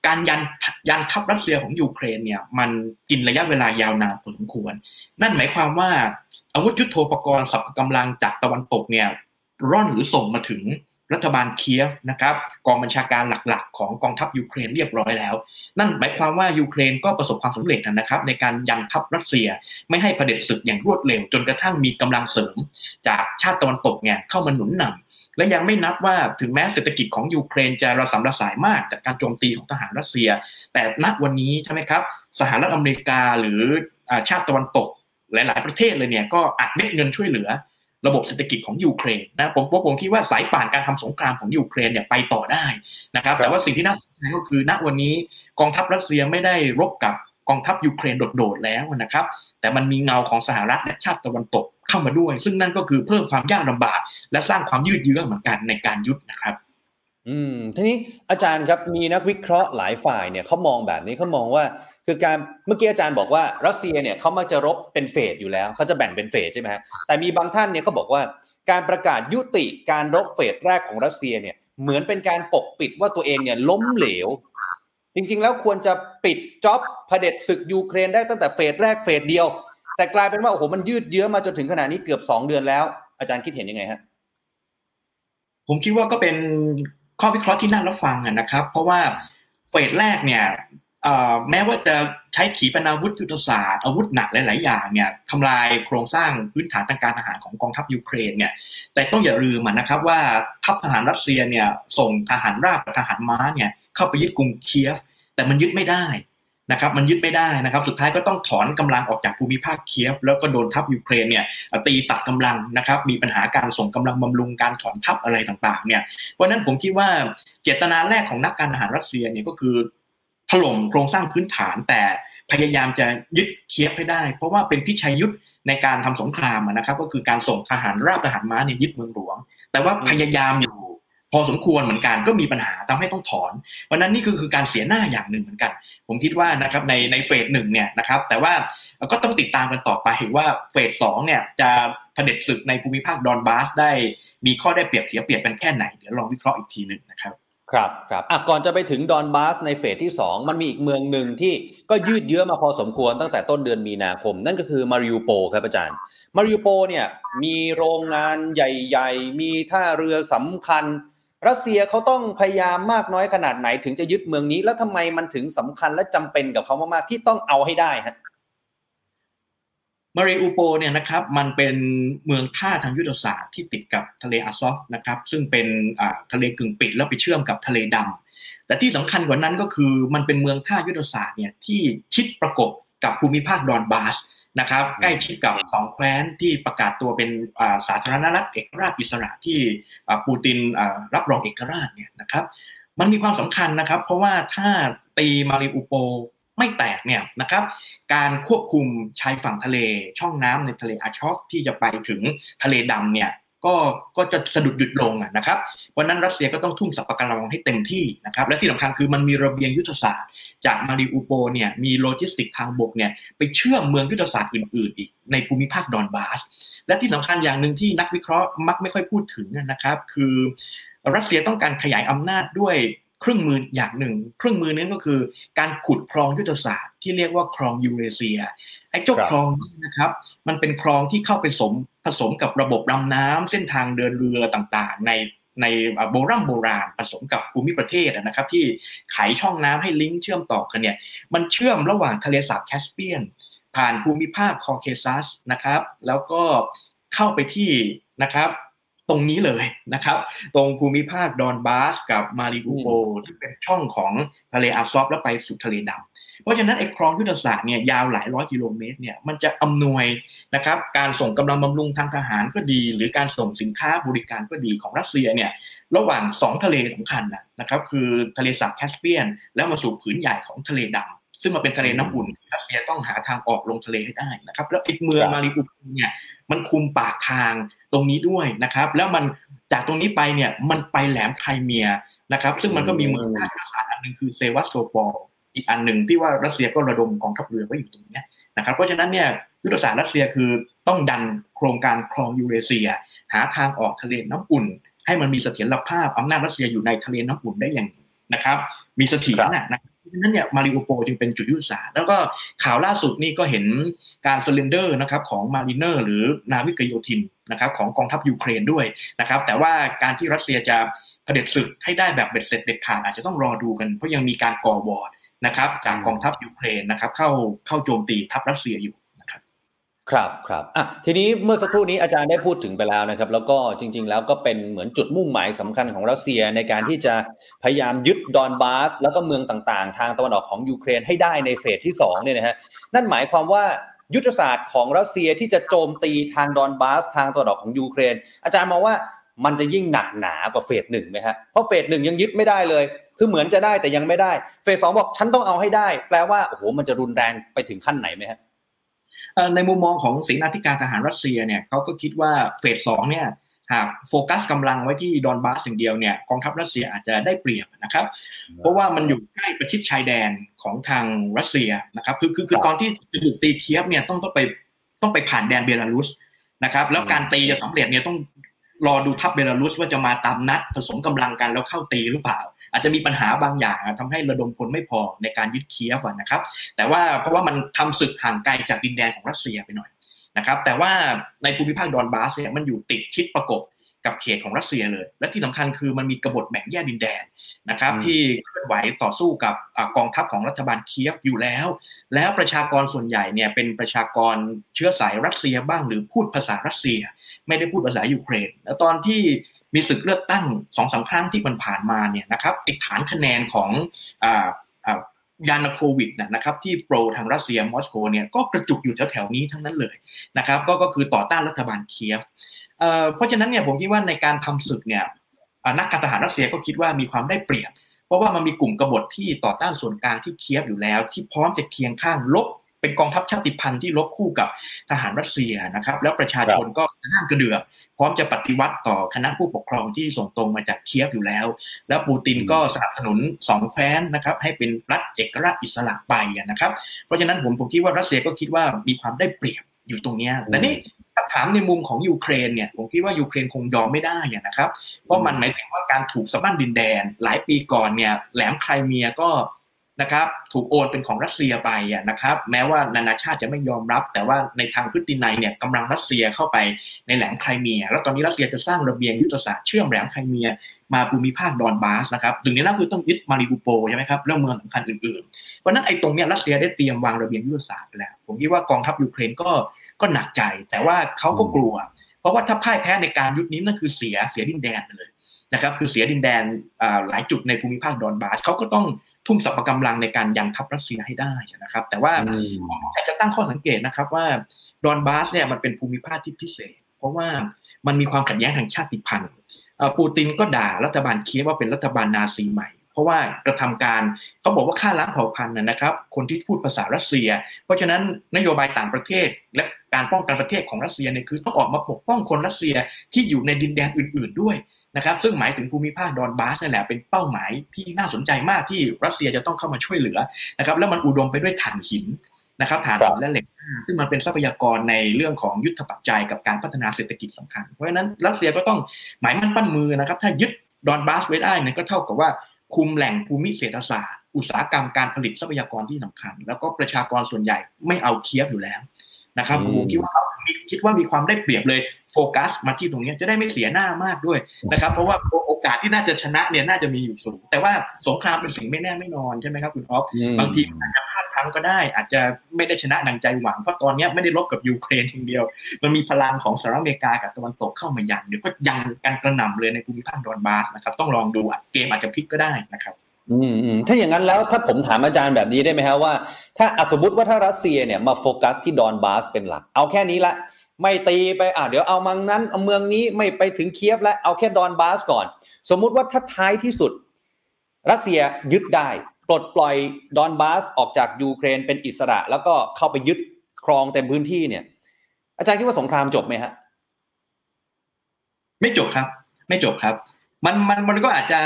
[SPEAKER 2] การยันยันทัพรัสเซียของยูเครนเนี่ยมันกินระยะเวลายาวนานพอสมควร นั่นหมายความว่าอาวุธยุโทโธปกรณ์สรรพกำลังจากตะวันตกเนี่ยร่อนหรือส่งมาถึงรัฐบาลเคียฟนะครับกองบัญชาการหลักๆ ของกองทัพยูเครนเรียบร้อยแล้ว นั่นหมายความว่ายูเครนก็ประสบความสำเร็จนะครับ ในการยันทัพรัสเซียไม่ให้เผด็จศึกอย่างรวดเร็ว จนกระทั่งมีกำลังเสริม จากชาติตะวันตกเนี่ยเข้ามาหนุนนำ และยังไม่นับว่าถึงแม้เศรษฐกิจของยูเครนจะระสำระสายมากจากการโจมตีของทหารรัสเซีย แต่ณวันนี้ใช่ไหมครับ สหรัฐอเมริกาหรือชาติตะวันตก หลาย ๆ ประเทศเลยเนี่ยก็อัดเม็ดเงินช่วยเหลือ ระบบเศรษฐกิจของยูเครนนะผมผมคิดว่าสายป่านการทำสงครามของยูเครนเนี่ยไปต่อได้นะครับ แต่ว่าสิ่งที่น่าสนใจก็คือณวันนี้กองทัพรัสเซียไม่ได้รบกับกองทัพยูเครนโดดๆแล้วนะครับ แต่มันมีเงาของสหรัฐและชาติตะวันตกเข้ามาด้วย ซึ่งนั่นก็คือเพิ่มความยากลำบาก และสร้างความยืดเยื้อเหมือนกันในการยุดนะครับ
[SPEAKER 1] อืมทีนี้อาจารย์ครับมีนักวิเคราะห์หลายฝ่ายเนี่ยเขามองแบบนี้เขามองว่า คือการเมื่อกี้อาจารย์บอกว่ารัสเซียเนี่ยเขามักจะรบเป็นเฟสอยู่แล้วเขาจะแบ่งเป็นเฟสใช่ไหมฮะแต่มีบางท่านเนี่ยเขาบอกว่าการประกาศยุติการรบเฟสแรกของรัสเซียเนี่ยเหมือนเป็นการปกปิดว่าตัวเองเนี่ยล้มเหลว จริง ๆ แล้วควรจะปิดจ็อบเผด็จศึกยูเครนได้ตั้งแต่เฟสแรกเฟสเดียว แต่กลายเป็นว่าโอ้โหมันยืดเยื้อมาจนถึงขนาดนี้เกือบสองเดือนแล้ว อาจารย์คิดเห็นยังไงฮะ
[SPEAKER 2] ผมคิดว่าก็เป็นข้อวิเคราะห์ที่น่ารับฟังนะครับ เพราะว่าเฟสแรกเนี่ยแม้ว่าจะใช้ขีปนาวุธยุทธศาสตร์อาวุธหนักหลาย ๆ อย่างเนี่ยทำลายโครงสร้างพื้นฐานทางการทหารของกองทัพยูเครนเนี่ย แต่ต้องอย่าลืมนะครับว่าทัพทหารรัสเซียเนี่ยส่งทหารราบกับทหารม้าเนี่ย เข้าไปยึดกรุงเคียฟ แต่มันยึดไม่ได้นะครับมันยึดไม่ได้นะครับสุดท้ายก็ต้องถอนกำลังออกจากภูมิภาคเคียฟ แล้วก็โดนทัพยูเครนเนี่ยตีตัดกำลังนะครับมีปัญหาการส่งกำลังบำรุงการถอนทัพอะไรต่างๆเนี่ยเพราะนั้นผมคิดว่าเจตนาแรกของนักการทหารรัสเซียเนี่ยก็คือถล่มโครงสร้างพื้นฐานแต่พยายามจะยึดเคียฟให้ได้ เพราะว่าเป็นพิชัยยุทธในการทำสงครามนะครับก็คือการส่งทหารราบทหารม้าเนี่ยยึดเมืองหลวง แต่ว่าพยายามอยู่ พอสมควรเหมือนกันก็มีปัญหาทำให้ต้องถอนวันนั้นนี่คือคือการเสียหน้าอย่างหนึ่งเหมือนกัน ผมคิดว่านะครับในในเฟสหนึ่งเนี่ยนะครับแต่ว่าก็ต้องติดตามกันต่อไปว่าเฟสสองเนี่ยจะเผด็จศึกในภูมิภาคดอนบาสได้มีข้อได้เปรียบเสียเปรียบเป็นแค่ไหนเดี๋ยวลองวิเคราะห์อีกทีหนึ่งนะครับ
[SPEAKER 1] ครับครับอะก่อนจะไปถึงดอนบาสในเฟสที่ 2 มันมีอีกเมืองหนึ่งที่ก็ยืดเยื้อมาพอสมควรตั้งแต่ต้นเดือนมีนาคม นั่นก็คือมาริอูโปครับอาจารย์มาริอูโปเนี่ยมีโรงงานใหญ่ ๆ มีท่าเรือสำคัญ รัสเซียเขาต้องพยายามมากน้อยขนาดไหนถึงจะยึดเมืองนี้ แล้วทำไมมันถึงสำคัญและจำเป็นกับเขามากๆที่ต้องเอาให้ได้ฮะ
[SPEAKER 2] มาริอูโปเนี่ยนะครับมันเป็นเมืองท่าทางยุทธศาสตร์ที่ติดกับทะเลอาซอฟนะครับซึ่งเป็นทะเลกึ่งปิดแล้วไปเชื่อมกับทะเลดำแต่ที่สำคัญกว่านั้นก็คือมันเป็นเมืองท่ายุทธศาสตร์เนี่ยที่ชิดประกบกับภูมิภาคดอนบาส นะครับ ใกล้ชิดกับสองแคว้นที่ประกาศตัวเป็นสาธารณรัฐเอกราชอิสระที่ปูตินรับรองเอกราชเนี่ยนะครับ มันมีความสำคัญนะครับ เพราะว่าถ้าตีมาริอูโปไม่แตกเนี่ยนะครับ การควบคุมชายฝั่งทะเลช่องน้ำในทะเลอาชอฟที่จะไปถึงทะเลดำเนี่ย ก็ก็จะสะดุดหยุดลงนะครับวันนั้นรัสเซียก็ต้องทุ่มสรรพกำลังให้เต็มที่นะครับและที่สำคัญคือมันมีระเบียงยุทธศาสตร์ จากมาริอูโปลเนี่ยมีโลจิสติกทางบกเนี่ยไปเชื่อมเมืองยุทธศาสตร์อื่นๆอีกในภูมิภาคดอนบาส และที่สำคัญอย่างหนึ่งที่นักวิเคราะห์มักไม่ค่อยพูดถึงนะครับ คือรัสเซียต้องการขยายอำนาจด้วย เครื่องมืออย่างหนึ่ง เครื่องมือนั้นก็คือการขุดคลองยุทธศาสตร์ที่เรียกว่าคลองยูเรเซียไอ้เจ้าคลองนี้นะครับ มันเป็นคลองที่เข้าไปสมผสมกับระบบรำน้ำเส้นทางเดินเรือต่างๆ ในในโบราณโบราณผสมกับภูมิประเทศนะครับ ที่ไขช่องน้ำให้ลิงก์เชื่อมต่อกันเนี่ยมันเชื่อมระหว่างทะเลสาบแคสเปียน ผ่านภูมิภาคคอเคซัสนะครับ แล้วก็เข้าไปที่นะครับ ตรงนี้เลยนะครับ ตรงภูมิภาคดอนบาสกับมาริอูโปที่เป็นช่องของทะเลอาซอฟแล้วไปสู่ทะเลดำเพราะฉะนั้นไอ้คลองยุทธศาสตร์เนี่ยยาวหลายร้อยกิโลเมตรเนี่ยมันจะอำนวยนะครับการส่งกำลังบำรุงทางทหารก็ดี หรือการส่งสินค้าบริการก็ดีของรัสเซียเนี่ยระหว่างสองทะเลสำคัญนะครับคือทะเลสาบแคสเปียน แล้วมาสู่ผืนใหญ่ของทะเลดำ ซึ่งมันเป็นทะเลน้ำอุ่นรัสเซียต้องหาทางออกลงทะเลให้ได้นะครับ แล้วอีกเมืองมาริอูปเนี่ยมันคุมปากทางตรงนี้ด้วยนะครับ แล้วมันจากตรงนี้ไปเนี่ยมันไปแหลมไครเมียนะครับ ซึ่งมันก็มีเมืองท่าอากาศอันหนึ่งคือเซวัสโตปอลอีกอันหนึ่งที่ว่ารัสเซียก็ระดมกองทัพเรือไว้อยู่ตรงนี้นะครับ เพราะฉะนั้นเนี่ยยุทธศาสตร์รัสเซียคือต้องดันโครงการคลองยูเรเซีย หาทางออกทะเลน้ำอุ่น ให้มันมีเสถียรภาพอำนาจรัสเซียอยู่ในทะเลน้ำอุ่นได้อย่างนะครับ มีเสถียรนะเพราะ ฉะนั้นเนี่ยมาริอูโปลจึงเป็นจุดยุทธศาสตร์แล้วก็ข่าวล่าสุดนี่ก็เห็นการ surrender นะครับของ marine หรือนาวิกโยธินนะครับของกองทัพยูเครนด้วยนะครับ แต่ว่าการที่รัสเซียจะเผด็จศึกให้ได้แบบเบ็ดเสร็จเด็ดขาดอาจจะต้องรอดูกันเพราะยังมีการก่อ war นะครับจากกองทัพยูเครนนะครับเข้าเข้าโจมตีทัพรัสเซียอยู่
[SPEAKER 1] ครับครับอะทีนี้เมื่อสักครู่นี้อาจารย์ได้พูดถึงไปแล้วนะครับ แล้วก็จริง ๆ แล้วก็เป็นเหมือนจุดมุ่งหมายสำคัญของรัสเซียในการที่จะพยายามยึดดอนบาส แล้วก็เมืองต่างๆ ทางตะวันออกของยูเครนให้ได้ในเฟสที่2เนี่ยนะฮะนั่นหมายความว่ายุทธศาสตร์ของรัสเซียที่จะโจมตีทางดอนบาส ทางตะวันออกของยูเครน อาจารย์มองว่ามันจะยิ่งหนักหนากว่าเฟสหนึ่งไหมฮะเพราะเฟสหนึ่งยังยึดไม่ได้เลย คือเหมือนจะได้แต่ยังไม่ได้ เฟสสองบอกฉันต้องเอาให้ได้ แปลว่าโอ้โหมันจะรุนแรงไปถึงขั้นไหนไหมฮะ
[SPEAKER 2] ในมุมมองของเสนาธิการทหารรัสเซียเนี่ยเขาก็คิดว่าเฟสสองเนี่ยหากโฟกัสกำลังไว้ที่ดอนบาสอย่างเดียวเนี่ยกองทัพรัสเซียอาจจะได้เปรียบนะครับ เพราะว่ามันอยู่ใกล้ประชิดชายแดนของทางรัสเซียนะครับคือคือคือตอนที่จะถูกตีเคียบเนี่ยต้องต้องไปต้องไปผ่านแดนเบลารุสนะครับแล้วการตีจะสำเร็จเนี่ยต้องรอดูทัพเบลารุสว่าจะมาตามนัดผสมกำลังกันแล้วเข้าตีหรือเปล่า อาจจะมีปัญหาบางอย่างทำให้ระดมพลไม่พอในการยึดเคียฟนะครับ แต่ว่าเพราะว่ามันทำศึกห่างไกลจากดินแดนของรัสเซียไปหน่อยนะครับแต่ว่าในภูมิภาคดอนบาสเนี่ยมันอยู่ติดชิดประกบกับเขตของรัสเซียเลย และที่สำคัญคือมันมีกบฏแบ่งแยกดินแดนนะครับ ที่เคลื่อนไหวต่อสู้กับกองทัพของรัฐบาลเคียฟอยู่แล้ว แล้วประชากรส่วนใหญ่เนี่ยเป็นประชากรเชื้อสายรัสเซียบ้างหรือพูดภาษารัสเซีย ไม่ได้พูดภาษายูเครนแล้วตอนที่ มีศึกเลือกตั้งสองสาครั้งที่มันผ่านมาเนี่ยนะครับไอ้ฐานคะแนนของยานาโควิดนะครับที่โปรทางรัสเซียมอสโกเนี่ยก็กระจุกอยู่แถวๆนี้ทั้งนั้นเลยนะครับก็ก็คือต่อต้านรัฐบาลเคียฟเพราะฉะนั้นเนี่ยผมคิดว่าในการทำศึกเนี่ยนักการทหารรัสเซียก็คิดว่ามีความได้เปรียบ เพราะว่ามันมีกลุ่มกบฏที่ต่อต้านส่วนกลางที่เคียฟอยู่แล้ว ที่พร้อมจะเคียงข้างลบ เป็นกองทัพชาติพันธุ์ที่ลบคู่กับทหารรัสเซียนะครับ แล้วประชาชนก็นั่งกระเดือกพร้อมจะปฏิวัติต่อคณะผู้ปกครองที่ส่งตรงมาจากเคียฟอยู่แล้ว แล้วปูตินก็สนับสนุนสองแคว้นนะครับให้เป็นรัฐเอกราชอิสระไปนะครับ เพราะฉะนั้นผมผมคิดว่ารัสเซียก็คิดว่ามีความได้เปรียบอยู่ตรงนี้แต่นี่ถ้าถามในมุมของยูเครนเนี่ยผมคิดว่ายูเครนคงยอมไม่ได้นะครับ เพราะมันหมายถึงว่าการถูกสะบั้นดินแดน หลายปีก่อนเนี่ยแหลมไครเมียก็ นะครับถูกโอนเป็นของรัสเซียไปนะครับแม้ว่านานาชาติจะไม่ยอมรับ แต่ว่าในทางพฤตินัยเนี่ยกำลังรัสเซียเข้าไปในแหลมไครเมีย แล้วตอนนี้รัสเซียจะสร้างระเบียงยุทธศาสตร์เชื่อมแหลมไครเมีย มาภูมิภาคดอนบาสนะครับหนึ่งในนั้นคือต้องยึดมาริอูโปลใช่ไหมครับเรื่องเมืองสำคัญอื่นๆเพราะนั้นไอ้ตรงเนี้ยรัสเซียได้เตรียมวางระเบียงยุทธศาสตร์ไปแล้ว ผมคิดว่ากองทัพยูเครนก็ก็หนักใจ แต่ว่าเขาก็กลัว เพราะว่าถ้าพ่ายแพ้ในการยุดนี้นั่นคือเสียเสียดินแดนเลยนะครับคือเสียดินแดนหลายจุดในภูมิภาคดอนบาสเขาก็ต้อง ทุ่มสรรพกำลังในการยังทัพรัสเซียให้ได้นะครับ แต่ว่าผมอยากจะตั้งข้อสังเกตนะครับว่าดอนบาสเนี่ยมันเป็นภูมิภาคที่พิเศษ เพราะว่ามันมีความขัดแย้งทางชาติพันธุ์ปูตินก็ด่ารัฐบาลเคียฟว่าเป็นรัฐบาลนาซีใหม่ เพราะว่ากระทำการเขาบอกว่าฆ่าล้างเผ่าพันธุ์นะครับ คนที่พูดภาษารัสเซีย เพราะฉะนั้นนโยบายต่างประเทศและการป้องกันประเทศของรัสเซียเนี่ยคือต้องออกมาปกป้องคนรัสเซียที่อยู่ในดินแดนอื่น ๆด้วย นะครับซึ่งหมายถึงภูมิภาคดอนบาสนี่นแหละเป็นเป้าหมายที่น่าสนใจมากที่รัสเซียจะต้องเข้ามาช่วยเหลือนะครับแล้วมันอุดมไปด้วยถ่านหินนะครับถ่านหินและเหล็ก ซึ่งมันเป็นทรัพยากรในเรื่องของยุทธปัจจัยกับการพัฒนาเศรษฐกิจสำคัญ เพราะฉะนั้นรัสเซียก็ต้องหมายมั่นปั้นมือนะครับ ถ้ายึดดอนบาสไว้ได้นั่นก็เท่ากับว่าคุมแหล่งภูมิเศรษฐศาสตร์ อุตสาหกรรมการผลิตทรัพยากรที่สำคัญ แล้วก็ประชากรส่วนใหญ่ไม่เอาเคียบอยู่แล้ว นะครับผมคิดว่าเขาคิดว่ามีความได้เปรียบเลยโฟกัสมาที่ตรงนี้จะได้ไม่เสียหน้ามากด้วยนะครับ เพราะว่าโอกาสที่น่าจะชนะเนี่ยน่าจะมีอยู่สูง แต่ว่าสงครามเป็นสิ่งไม่แน่ไม่นอนใช่ไหมครับคุณออฟบางทีอาจจะพลาดพังก็ได้ อาจจะไม่ได้ชนะดังใจหวังเพราะตอนนี้ไม่ได้ลบกับยูเครนทีเดียว มันมีพลังของสหรัฐอเมริกากับตะวันตกเข้ามายันเดี๋ยวก็ยังกันกระหน่ำเลยในภูมิภาคดอนบาสนะครับต้องลองดูเกมอาจจะพลิกก็ได้นะครับ
[SPEAKER 1] อืมอืมถ้าอย่างนั้นแล้วถ้าผมถามอาจารย์แบบนี้ได้ไหมฮะว่า ถ้าสมมติว่าถ้ารัสเซียเนี่ยมาโฟกัสที่ดอนบาสเป็นหลัก เอาแค่นี้ละ ไม่ตีไปอ่าเดี๋ยวเอามังนั้นเอาเมืองนี้ไม่ไปถึงเคียฟแล้วเอาแค่ดอนบาสก่อน สมมุติว่าถ้าท้ายที่สุด รัสเซียยึดได้ปลดปล่อยดอนบาสออกจากยูเครนเป็นอิสระ แล้วก็เข้าไปยึดครองเต็มพื้นที่เนี่ย อาจารย์คิดว่าสงครามจบไหมฮะ
[SPEAKER 2] ไม่จบครับ ไม่จบครับ มันมันมันก็อาจจะ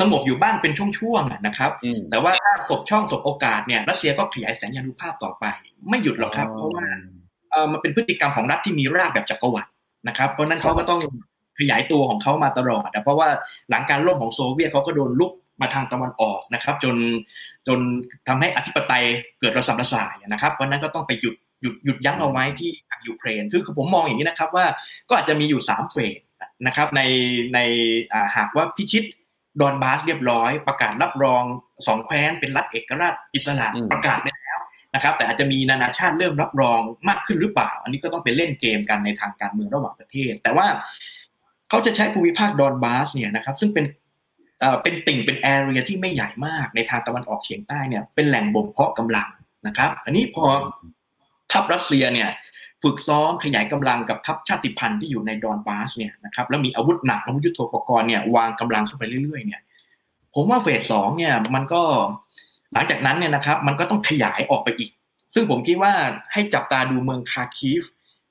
[SPEAKER 2] สงบอยู่บ้างเป็นช่วงๆนะครับ แต่ว่าถ้าสบช่องสบโอกาสเนี่ยรัสเซียก็ขยายแสนยานุภาพต่อไป ไม่หยุดหรอกครับ เพราะว่ามันเป็นพฤติกรรมของรัฐที่มีรากแบบจักรวรรดินะครับ เพราะนั้นเขาก็ต้องขยายตัวของเขามาตลอดนะเพราะว่าหลังการล่มของโซเวียตเขาก็โดนลุกมาทางตะวันออกนะครับ จนจนทำให้อธิปไตยเกิดระสำระสายนะครับ เพราะนั้นก็ต้องไปหยุดหยุดหยุดยั้งเอาไว้ที่ทางยูเครนคือผมมองอย่างนี้นะครับว่าก็อาจจะมีอยู่สามเฟสนะครับในในหากว่าพิชิต ดอนบาสเรียบร้อย ประกาศรับรองสองแคว้นเป็นรัฐเอกราชอิสระประกาศไปแล้วนะครับ แต่อาจจะมีนานาชาติเริ่มรับรองมากขึ้นหรือเปล่า อันนี้ก็ต้องไปเล่นเกมกันในทางการเมืองระหว่างประเทศ แต่ว่าเขาจะใช้ภูมิภาคดอนบาสเนี่ยนะครับ ซึ่งเป็นเป็นติ่งเป็นแอเรียที่ไม่ใหญ่มากในทางตะวันออกเฉียงใต้เนี่ยเป็นแหล่งบ่มเพาะกำลังนะครับ อันนี้พอทัพรัสเซียเนี่ย ฝึกซ้อมขยายกำลังกับทัพชาติพันธุ์ที่อยู่ในดอนบาสเนี่ยนะครับแล้วมีอาวุธหนักอาวุธยุทโธปกรณ์เนี่ยวางกำลังเข้าไปเรื่อยๆเนี่ยผมว่าเฟสสองเนี่ยมันก็หลังจากนั้นเนี่ยนะครับมันก็ต้องขยายออกไปอีก ซึ่งผมคิดว่าให้จับตาดูเมืองคาคีฟ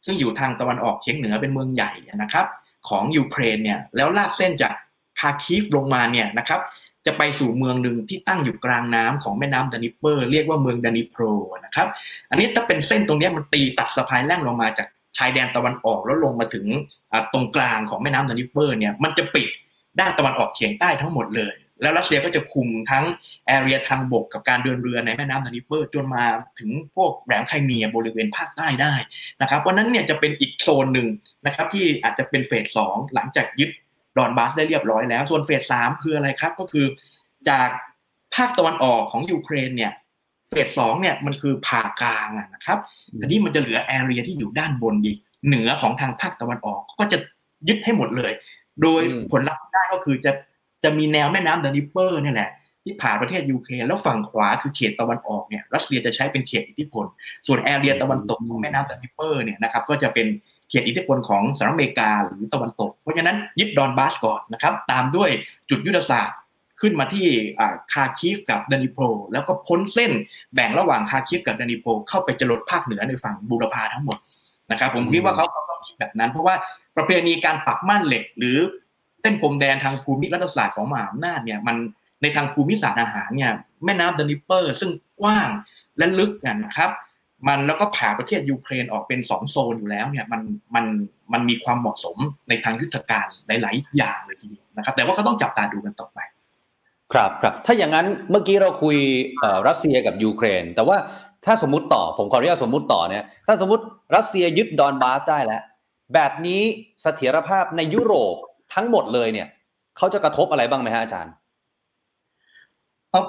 [SPEAKER 2] ซึ่งอยู่ทางตะวันออกเฉียงเหนือเป็นเมืองใหญ่นะครับ ของยูเครนเนี่ยแล้วลากเส้นจากคาคีฟลงมาเนี่ยนะครับ จะไปสู่เมืองหนึ่งที่ตั้งอยู่กลางน้ำของแม่น้ำดานิเปอร์ เรียกว่าเมืองดานิโปรนะครับ อันนี้ถ้าเป็นเส้นตรงนี้มันตีตัดสะพายแล่งลงมาจากชายแดนตะวันออกแล้วลงมาถึงตรงกลางของแม่น้ำดานิเปอร์เนี่ยมันจะปิดด้านตะวันออกเฉียงใต้ทั้งหมดเลย แล้วรัสเซียก็จะคุมทั้ง area ทางบกกับการเดินเรือในแม่น้ำดานิเปอร์ จนมาถึงพวกแหลมไครเมียบริเวณภาคใต้ได้นะครับเพราะนั้นเนี่ยจะเป็นอีกโซนหนึ่งนะครับที่อาจจะเป็นเฟสสองหลังจากยึด ดอนบาสได้เรียบร้อยแล้ว ส่วนเฟสสามคืออะไรครับ ก็คือจากภาคตะวันออกของยูเครนเนี่ยเฟสสองเนี่ยมันคือผ่ากลางนะครับทีนี้มันจะเหลือ area ที่อยู่ด้านบนอีกเหนือของทางภาคตะวันออกก็จะยึดให้หมดเลย โดยผลลัพธ์ที่ได้ก็คือจะจะมีแนวแม่น้ำดานิเปอร์นี่แหละที่ผ่าประเทศยูเครนแล้วฝั่งขวาคือเขตตะวันออกเนี่ยรัสเซียจะใช้เป็นเขตอิทธิพล ส่วน area ตะวันตกของแม่น้ำดานิเปอร์เนี่ยนะครับก็จะเป็น เขตอิทธิพลของสหรัฐอเมริกาหรือตะวันตก เพราะฉะนั้นยึดดอนบาสก่อนนะครับ ตามด้วยจุดยุทธศาสตร์ขึ้นมาที่คาคิฟกับดานิโปรแล้วก็พ้นเส้นแบ่งระหว่างคาคิฟกับดานิโปรเข้าไปจรดภาคเหนือในฝั่งบูรพาทั้งหมดนะครับ ผมคิดว่าเขาต้องคิดแบบนั้น เพราะว่าประเพณีการปักม่านเหล็ก หรือเส้นพรมแดนทางภูมิรัฐศาสตร์ของมหาอำนาจเนี่ยมันในทางภูมิศาสตร์ทหารเนี่ยแม่น้ำดานิเปอร์ ซึ่งกว้างและลึกกันนะครับ มันแล้วก็ผ่าประเทศยูเครนออกเป็นสองโซนอยู่แล้วเนี่ยมันมันมันมีความเหมาะสมในทางยุทธการหลายๆอย่างเลยทีเดียวนะครับ แต่ว่าก็ต้องจับตาดูกันต่อไป
[SPEAKER 1] ครับครับถ้าอย่างนั้นเมื่อกี้เราคุยรัสเซียกับยูเครน แต่ว่าถ้าสมมติต่อผมขออนุญาตสมมติต่อเนี่ยถ้าสมมติรัสเซียยึดดอนบาสได้แล้ว แบบนี้เสถียรภาพในยุโรปทั้งหมดเลยเนี่ยเขาจะกระทบอะไรบ้างไหมฮะอาจารย์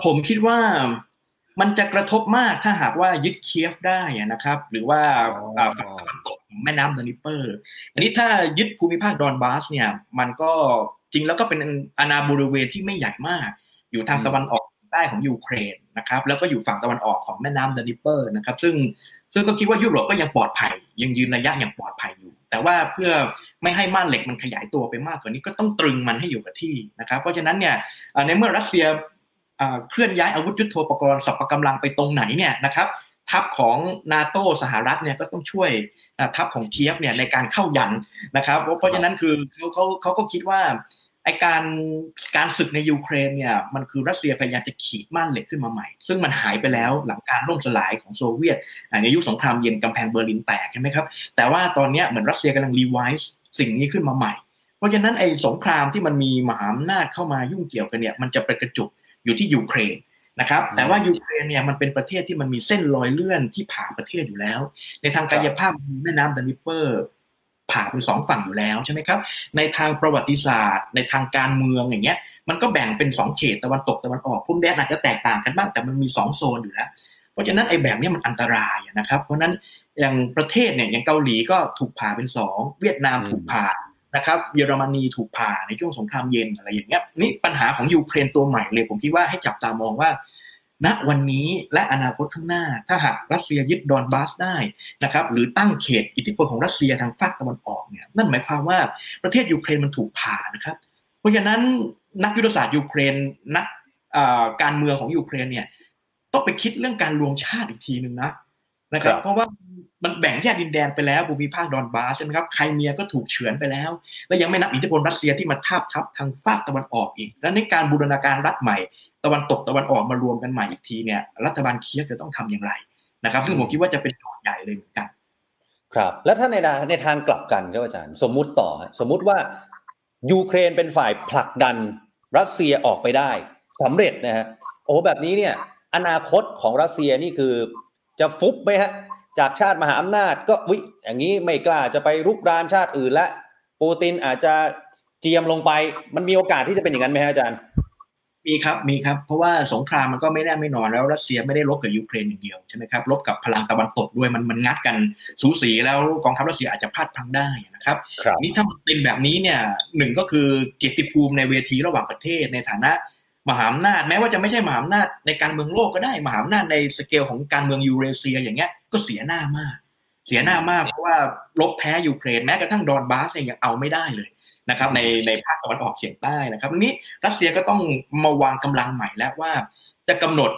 [SPEAKER 2] ผมคิดว่า มันจะกระทบมากถ้าหากว่ายึดเคียฟได้นะครับ หรือว่าฝั่งตะวันตกแม่น้ำดานิเปอร์ อันนี้ถ้ายึดภูมิภาคดอนบาสเนี่ยมันก็จริงแล้วก็เป็นอาณาบริเวณที่ไม่ใหญ่มาก อยู่ทางตะวันออกใต้ของยูเครนนะครับ แล้วก็อยู่ฝั่งตะวันออกของแม่น้ำดานิเปอร์นะครับ ซึ่งซึ่งก็คิดว่ายุโรปก็ยังปลอดภัย ยังยืนระยะอย่างปลอดภัยอยู่ แต่ว่าเพื่อไม่ให้ม่านเหล็กมันขยายตัวไปมากกว่านี้ก็ต้องตรึงมันให้อยู่กับที่นะครับ เพราะฉะนั้นเนี่ยในเมื่อรัสเซีย เคลื่อนย้ายอาวุธยุโทโธปกรณ์สัพพกำลังไปตรงไหนเนี่ยนะครับทัพของนาโตสหรัฐเนี่ยก็ต้องช่วยทัพของเคียฟเนี่ยในการเข้ายันนะครับเพราะฉะนั้นคือเขาเขาเขาก็คิดว่าไอการการศึกในยูเครนเนี่ยมันคือรัสเซียพยายามจะขีดม่านเหล็กขึ้นมาใหม่ ซึ่งมันหายไปแล้วหลังการล่มสลายของโซเวียตในยุคสงครามเย็นกำแพงเบอร์ลินแตกใช่ไหมครับแต่ว่าตอนนี้เหมือนรัสเซียกำลัง revise สิ่งนี้ขึ้นมาใหม่ เพราะฉะนั้นไอ้สงครามที่มันมีมหาอำนาจเข้ามายุ่งเกี่ยวกันเนี่ยมันจะไปกระจุก อยู่ที่ยูเครนนะครับ แต่ว่ายูเครนเนี่ยมันเป็นประเทศที่มันมีเส้นรอยเลื่อนที่ผ่าประเทศอยู่แล้ว ในทางกายภาพแม่น้ำดนีเปอร์ผ่าเป็นสองฝั่งอยู่แล้วใช่ไหมครับ ในทางประวัติศาสตร์ ในทางการเมืองอย่างเงี้ย มันก็แบ่งเป็นสองเขตตะวันตกตะวันออกพรมแดนอาจจะแตกต่างกันบ้างแต่มันมีสองโซนอยู่แล้วเพราะฉะนั้นไอ้แบบนี้มันอันตรายนะครับ เพราะนั้นอย่างประเทศเนี่ยอย่างเกาหลีก็ถูกผ่าเป็นสองเวียดนามถูกผ่า นะครับเยอรมนีถูกผ่าในช่วงสงครามเย็นอะไรอย่างเงี้ยนี่ปัญหาของยูเครนตัวใหม่เลย ผมคิดว่าให้จับตามองว่าณวันนี้และอนาคตข้างหน้า ถ้าหากรัสเซียยึดดอนบาสได้นะครับหรือตั้งเขตอิทธิพลของรัสเซียทางฝั่งตะวันออกเนี่ยนั่นหมายความว่าประเทศยูเครนมันถูกผ่านะครับ เพราะฉะนั้นนักยุทธศาสตร์ยูเครนนักการเมืองของยูเครนเนี่ยต้องไปคิดเรื่องการรวมชาติอีกทีหนึ่งนะ นะครับ เพราะว่ามันแบ่งแยกดินแดนไปแล้วภูมิภาคดอนบาสใช่ไหมครับไครเมียก็ถูกเฉือนไปแล้ว และยังไม่นับอิทธิพลรัสเซียที่มาทาบทับทางฝากตะวันออกอีก และในการบูรณาการรัฐใหม่ ตะวันตกตะวันออกมารวมกันใหม่อีกทีเนี่ยรัฐบาลเคียฟจะต้องทำอย่างไรนะครับ ซึ่งผมคิดว่าจะเป็นโจทย์ใหญ่เลยเหมือนกัน
[SPEAKER 1] ครับ แล้วถ้าในในทางกลับกันครับอาจารย์ สมมุติต่อ สมมุติว่ายูเครนเป็นฝ่ายผลักดันรัสเซียออกไปได้สำเร็จนะฮะโอ้แบบนี้เนี่ยอนาคตของรัสเซียนี่คือ จะฟุบไหมฮะ จากชาติมหาอำนาจก็วิอย่างนี้ไม่กล้าจะไปรุกรานชาติอื่นและปูตินอาจจะเจียมลงไป มันมีโอกาสที่จะเป็นอย่างนั้นไหมฮะอาจารย์
[SPEAKER 2] มีครับมีครับ เพราะว่าสงครามมันก็ไม่แน่ไม่นอนแล้วรัสเซียไม่ได้ลบกับยูเครนอย่างเดียวใช่ไหมครับลบกับพลังตะวันตกด้วยมันมันงัดกันสูสีแล้วกองทัพรัสเซียอาจจะพลาดพังได้นะครับ
[SPEAKER 1] รบ
[SPEAKER 2] นี่ถ้าเป็นแบบนี้เนี่ยหนึ่งก็คือเกียรติภูมิในเวทีระหว่างประเทศในฐานะ มหาอำนาจแม้ว่าจะไม่ใช่มหาอำนาจในการเมืองโลกก็ได้มหาอำนาจในสเกลของการเมืองยูเรเซีย อย่างเงี้ยก็เสียหน้ามาก เสียหน้ามากเพราะว่ารบแพ้ยูเครนแม้กระทั่งดอนบาสยังเอาไม่ได้เลยนะครับในในภาคตะวันออกเฉียงใต้นะครับนี้รัสเซียก็ต้องมาวางกำลังใหม่แล้วว่า จะกำหนด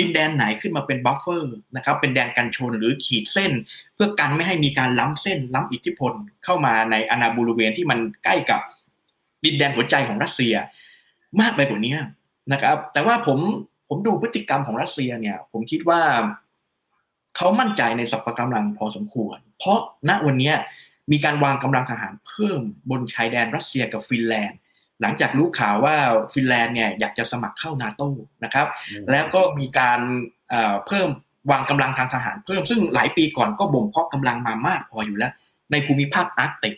[SPEAKER 2] ดินแดนไหนขึ้นมาเป็น buffer นะครับเป็นแดนกันชนหรือขีดเส้น เพื่อกันไม่ให้มีการล้ำเส้น ล้ำอิทธิพลเข้ามาในอนาบริเวณที่มันใกล้กับดินแดนหัวใจของรัสเซีย มากไปกว่านี้นะครับ แต่ว่าผมผมดูพฤติกรรมของรัสเซียเนี่ย ผมคิดว่าเขามั่นใจในสรรพกำลังพอสมควร เพราะณวันนี้มีการวางกำลังทหารเพิ่มบนชายแดนรัสเซียกับฟินแลนด์ หลังจากรู้ข่าวว่าฟินแลนด์เนี่ยอยากจะสมัครเข้านาโต้นะครับ แล้วก็มีการเพิ่มวางกำลังทางทหารเพิ่มซึ่งหลายปีก่อนก็บ่มเพาะกำลังมามากพออยู่แล้ว ในภูมิภาคอาร์กติก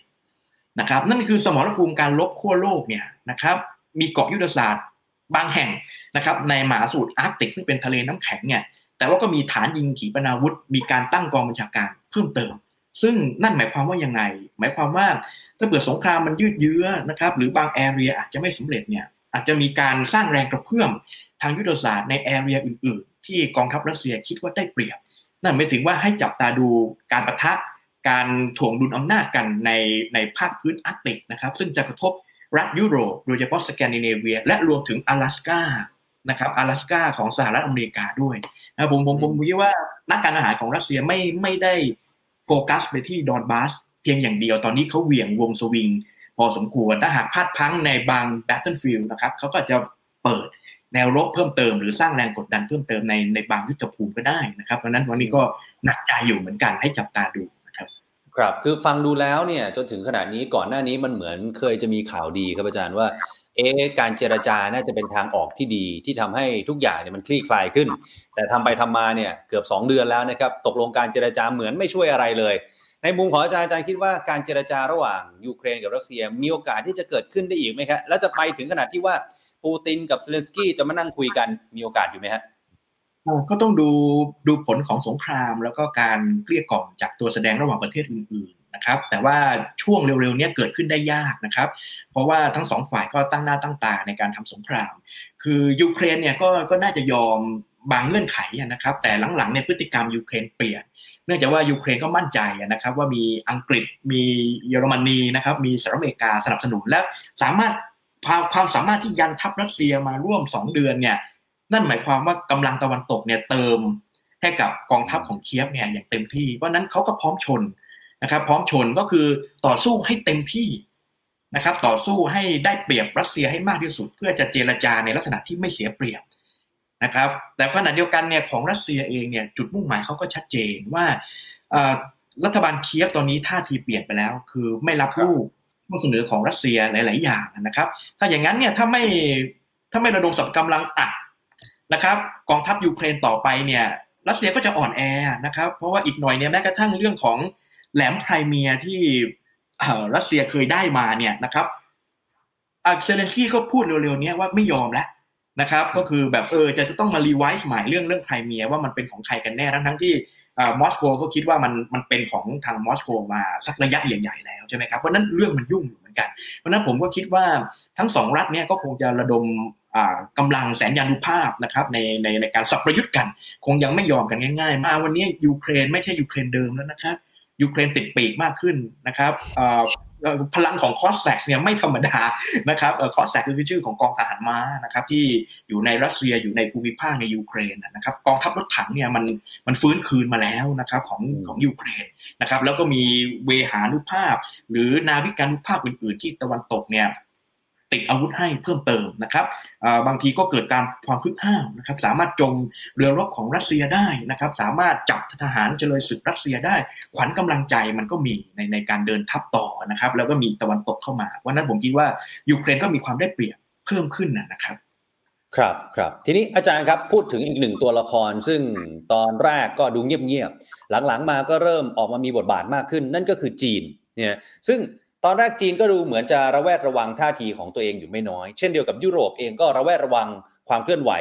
[SPEAKER 2] นะครับ นั่นคือสมรภูมิการรบขั้วโลกเนี่ยนะครับ มีเกาะยุทธศาสตร์ บางแห่งนะครับ ในมหาสมุทรอาร์กติกซึ่งเป็นทะเลน้ำแข็งเนี่ยแต่ว่าก็มีฐานยิงขีปนาวุธ มีการตั้งกองบัญชาการเพิ่มเติม ซึ่งนั่นหมายความว่ายังไง หมายความว่าถ้าเกิดสงครามมันยืดเยื้อนะครับ หรือบาง area อาจจะไม่สำเร็จเนี่ยอาจจะมีการสร้างแรงกระเพื่อมทางยุทธศาสตร์ใน area อื่น ๆ ที่กองทัพรัสเซียคิดว่าได้เปรียบ นั่นหมายถึงว่าให้จับตาดูการปะทะการถ่วงดุลอำนาจกันในในภาคพื้นอาร์กติกนะครับ ซึ่งจะกระทบ รัฐยุโรปโดยเฉพาะสแกนดิเนเวีย และรวมถึง阿拉斯กานะครับ阿拉斯กาของสหรัฐอเมริกาด้วยนะผมผมผมคิดว่านักการอาหารของรัสเซียไม่ไม่ได้โฟกัสไปที่ดอนบาสเพียงอย่างเดียวตอนนี้เขาเหวี่ยงวงสวิง พอสมควรถ้าหากพลาดพังในบางแบทเทิลฟิลด์นะครับเขาก็จะเปิดแนวรบเพิ่มเติมหรือสร้างแรงกดดันเพิ่มเติมในในบางยุทธภูมิก็ได้นะครับเพราะนั้นวันนี้ก็หนักใจอยู่เหมือนกันให้จับตาดูนะ ครับ
[SPEAKER 1] คือฟังดูแล้วเนี่ยจนถึงขนาดนี้ก่อนหน้านี้มันเหมือนเคยจะมีข่าวดีครับอาจารย์ว่าเอ๊การเจรจาน่าจะเป็นทางออกที่ดีที่ทำให้ทุกอย่างเนี่ยมันคลี่คลายขึ้น แต่ทำไปทำมาเนี่ยเกือบ 2 เดือนแล้วนะครับตกลงการเจรจาเหมือนไม่ช่วยอะไรเลย ในมุมของอาจารย์อาจารย์คิดว่าการเจรจาระหว่างยูเครนกับรัสเซียมีโอกาสที่จะเกิดขึ้นได้อีกไหมครับแล้วจะไปถึงขนาดที่ว่าปูตินกับเซเลนสกี้จะมานั่งคุยกันมีโอกาสอยู่ไหมฮะ
[SPEAKER 2] ก็ต้องดูดูผลของสงคราม แล้วก็การเกลี้ยกล่อมจากตัวแสดงระหว่างประเทศอื่นๆนะครับ แต่ว่าช่วงเร็วๆนี้เกิดขึ้นได้ยากนะครับ เพราะว่าทั้งสองฝ่ายก็ตั้งหน้าตั้งตาในการทำสงคราม คือยูเครนเนี่ยก็ก็น่าจะยอมบางเงื่อนไขนะครับ แต่หลังๆในพฤติกรรมยูเครนเปลี่ยน เนื่องจากว่ายูเครนก็มั่นใจนะครับว่ามีอังกฤษมีเยอรมนีนะครับมีสหรัฐอเมริกาสนับสนุนและสามารถความสามารถที่ยันทัพรัสเซียมาร่วม 2 เดือนเนี่ย นั่นหมายความว่ากำลังตะวันตกเนี่ยเติมให้กับกองทัพของเคียฟเนี่ยอย่างเต็มที่ เพราะนั้นเขาก็พร้อมชนนะครับ พร้อมชนก็คือต่อสู้ให้เต็มที่นะครับ ต่อสู้ให้ได้เปรียบรัสเซียให้มากที่สุด เพื่อจะเจรจาในลักษณะที่ไม่เสียเปรียบนะครับ แต่ขณะเดียวกันเนี่ยของรัสเซียเองเนี่ยจุดมุ่งหมายเขาก็ชัดเจนว่ารัฐบาลเคียฟตอนนี้ท่าทีเปลี่ยนไปแล้ว คือไม่รับรูปข้อเสนอของรัสเซียหลาย ๆ อย่างนะครับ ถ้าอย่างนั้นเนี่ยถ้าไม่ถ้าไม่ระดมสับกำลังอัด นะครับ กองทัพยูเครนต่อไปเนี่ยรัสเซียก็จะอ่อนแอนะครับ เพราะว่าอีกหน่อยเนี่ยแม้กระทั่งเรื่องของแหลมไครเมียที่รัสเซียเคยได้มาเนี่ยนะครับเซเลนสกี้ก็พูดเร็วๆนี้ว่าไม่ยอมแล้วนะครับ ก็คือแบบเออจะต้องมา revise ใหม่เรื่องเรื่องไครเมียว่ามันเป็นของใครกันแน่ทั้งทั้งที่มอสโกก็คิดว่ามันมันเป็นของทางมอสโกมาสักระยะใหญ่ๆแล้วใช่ไหมครับเพราะนั้นเรื่องมันยุ่งอยู่เหมือนกัน เพราะนั้นผมก็คิดว่าทั้งสองรัฐเนี่ยก็คงจะระดม กำลังแสนยานุภาพนะครับในในในการสัประยุทธ์กัน คงยังไม่ยอมกันง่ายๆ มาวันนี้ยูเครนไม่ใช่ยูเครนเดิมแล้วนะครับยูเครนติดปีกมากขึ้นนะครับพลังของคอสแซกเนี่ยไม่ธรรมดานะครับคอสแซกคือชื่อของกองทหารม้านะครับที่อยู่ในรัสเซียอยู่ในภูมิภาคในยูเครนนะครับกองทัพรถถังเนี่ยมันมันฟื้นคืนมาแล้วนะครับของของยูเครนนะครับแล้วก็มีเวหานุภาพ หรือนาวิกานุภาพอื่น ๆ ที่ตะวันตกเนี่ย ติดอาวุธให้เพิ่มเติมนะครับบางทีก็เกิดการความคึกห้ามนะครับสามารถจมเรือรบของรัสเซียได้นะครับสามารถจับทหารเจริญศึกรัสเซียได้ ขวัญกำลังใจมันก็มีในในการเดินทัพต่อนะครับแล้วก็มีตะวันตกเข้ามาวันนั้นผมคิดว่ายูเครนก็มีความได้เปรียบเพิ่มขึ้นนะครับ
[SPEAKER 1] ครับครับทีนี้อาจารย์ครับพูดถึงอีกหนึ่งตัวละคร ซึ่งตอนแรกก็ดูเงียบๆหลังๆมาก็เริ่มออกมามีบทบาทมากขึ้น นั่นก็คือจีนเนี่ยซึ่ง ตอนแรกจีนก็ดูเหมือนจะระแวดระวังท่าทีของตัวเองอยู่ไม่น้อย เช่นเดียวกับยุโรปเองก็ระแวดระวังความเคลื่อนไหว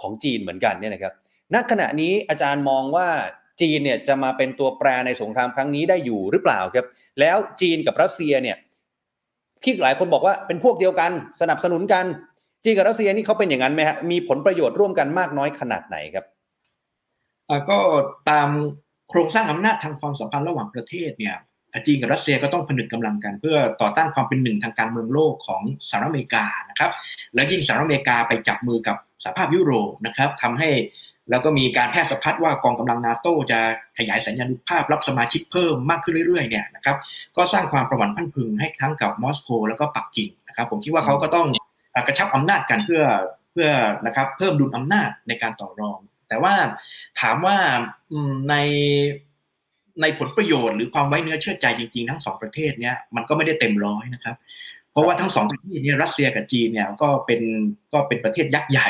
[SPEAKER 1] ของจีนเหมือนกันเนี่ยนะครับณขณะนี้อาจารย์มองว่าจีนเนี่ยจะมาเป็นตัวแปรในสงครามครั้งนี้ได้อยู่หรือเปล่าครับ แล้วจีนกับรัสเซียเนี่ยที่หลายคนบอกว่าเป็นพวกเดียวกันสนับสนุนกัน จีนกับรัสเซียนี่เขาเป็นอย่างนั้นไหมฮะมีผลประโยชน์ร่วมกันมากน้อยขนาดไหนครับ
[SPEAKER 2] ก็ตามโครงสร้างอำนาจทางความสัมพันธ์ระหว่างประเทศเนี่ย จีนกับรัสเซียก็ต้องผนึกกำลังกัน เพื่อต่อต้านความเป็นหนึ่งทางการเมืองโลกของสหรัฐอเมริกานะครับ และยิ่งสหรัฐอเมริกาไปจับมือกับสหภาพยุโรปนะครับทำให้แล้วก็มีการแพร่สะพัดว่ากองกำลังนาโตจะขยายสัญญาณุภาพรับสมาชิกเพิ่มมากขึ้นเรื่อยๆเนี่ยนะครับก็สร้างความประหวัติพันพึงให้ทั้งกับมอสโกแล้วก็ปักกิ่งนะครับผมคิดว่าเขาก็ต้องกระชับอำนาจกันเพื่อเพื่อนะครับเพิ่มดุลอำนาจในการต่อรอง แต่ว่าถามว่าใน ในผลประโยชน์หรือความไว้เนื้อเชื่อใจจริงๆ ทั้งสองประเทศเนี้ยมันก็ไม่ได้เต็มร้อยนะครับ เพราะว่าทั้งสองประเทศนี้รัสเซียกับจีนเนี่ยก็เป็นก็เป็นประเทศยักษ์ใหญ่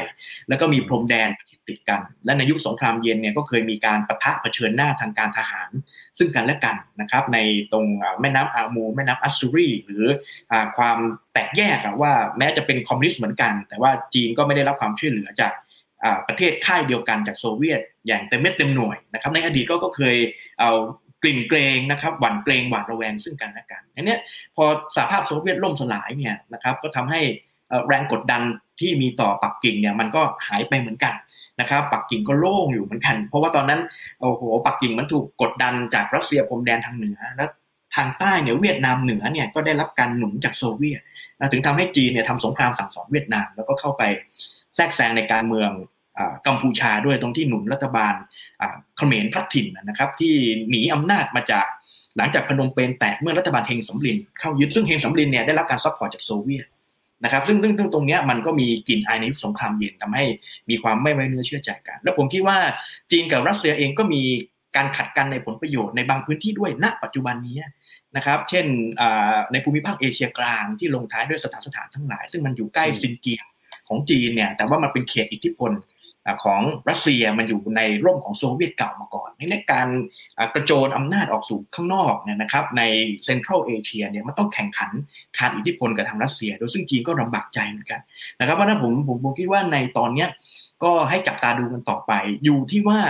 [SPEAKER 2] แล้วก็มีพรมแดนติดกัน และในยุคสงครามเย็นเนี่ยก็เคยมีการประทะเผชิญหน้าทางการทหาร ซึ่งกันและกันนะครับ ในตรงแม่น้ำอามู แม่น้ำอัสซูรีหรือความแตกแยกว่าแม้จะเป็นคอมมิวนิสต์เหมือนกัน แต่ว่าจีนก็ไม่ได้รับความช่วยเหลือจาก ประเทศค่ายเดียวกันจากโซเวียต อย่างเต็มเม็ดเต็มหน่วยนะครับในอดีตก็เคยเอากลิ่นเกรงนะครับหวั่นเกรงหวาดระแวงซึ่งกันและกันอันนี้พอสหภาพโซเวียตล่มสลายเนี่ยนะครับก็ทำให้แรงกดดันที่มีต่อปักกิ่งเนี่ยมันก็หายไปเหมือนกันนะครับปักกิ่งก็โล่งอยู่เหมือนกัน เพราะว่าตอนนั้นโอ้โหปักกิ่งมันถูกกดดันจากรัสเซียพรมแดนทางเหนือและทางใต้เนี่ยเวียดนามเหนือเนี่ยก็ได้รับการหนุนจากโซเวียตถึงทำให้จีนเนี่ยทำสงครามสั่งสอนเวียดนามแล้วก็เข้าไปแทรกแซงในการเมือง กัมพูชาด้วยตรงที่หนุนรัฐบาลเขมรพลัดถิ่นนะครับ ที่หนีอำนาจมาจากหลังจากพนมเปญแตกเมื่อรัฐบาลเฮงสำลินเข้ายึดซึ่งเฮงสำลินเนี่ยได้รับการ support จากโซเวียตนะครับซึ่งซึ่งตรงนี้มันก็มีกลิ่นอายในยุคสงครามเย็นทำให้มีความไม่ไว้เนื้อเชื่อใจกัน แล้วผมคิดว่าจีนกับรัสเซียเองก็มีการขัดกันในผลประโยชน์ในบางพื้นที่ด้วยณปัจจุบันนี้นะครับ เช่นในภูมิภาคเอเชียกลางที่ลงท้ายด้วยสถานสถานทั้งหลาย ซึ่งมันอยู่ใกล้ซินเกียงของจีนเนี่ยแต่ว่ามันเป็นเขตอิทธิพล ของรัสเซียมันอยู่ในร่มของโซเวียตเก่ามาก่อนในการกระโจนอำนาจออกสู่ข้างนอกเนี่ยนะครับในเซ็นทรัลเอเชียเนี่ยมันต้องแข่งขันขาดอิทธิพลกับทางรัสเซีย โดยซึ่งจีนก็ลำบากใจเหมือนกันนะครับเพราะนั้นผมผมผมคิดว่าในตอนเนี้ยก็ให้จับตาดูกันต่อไป อยู่ที่ว่า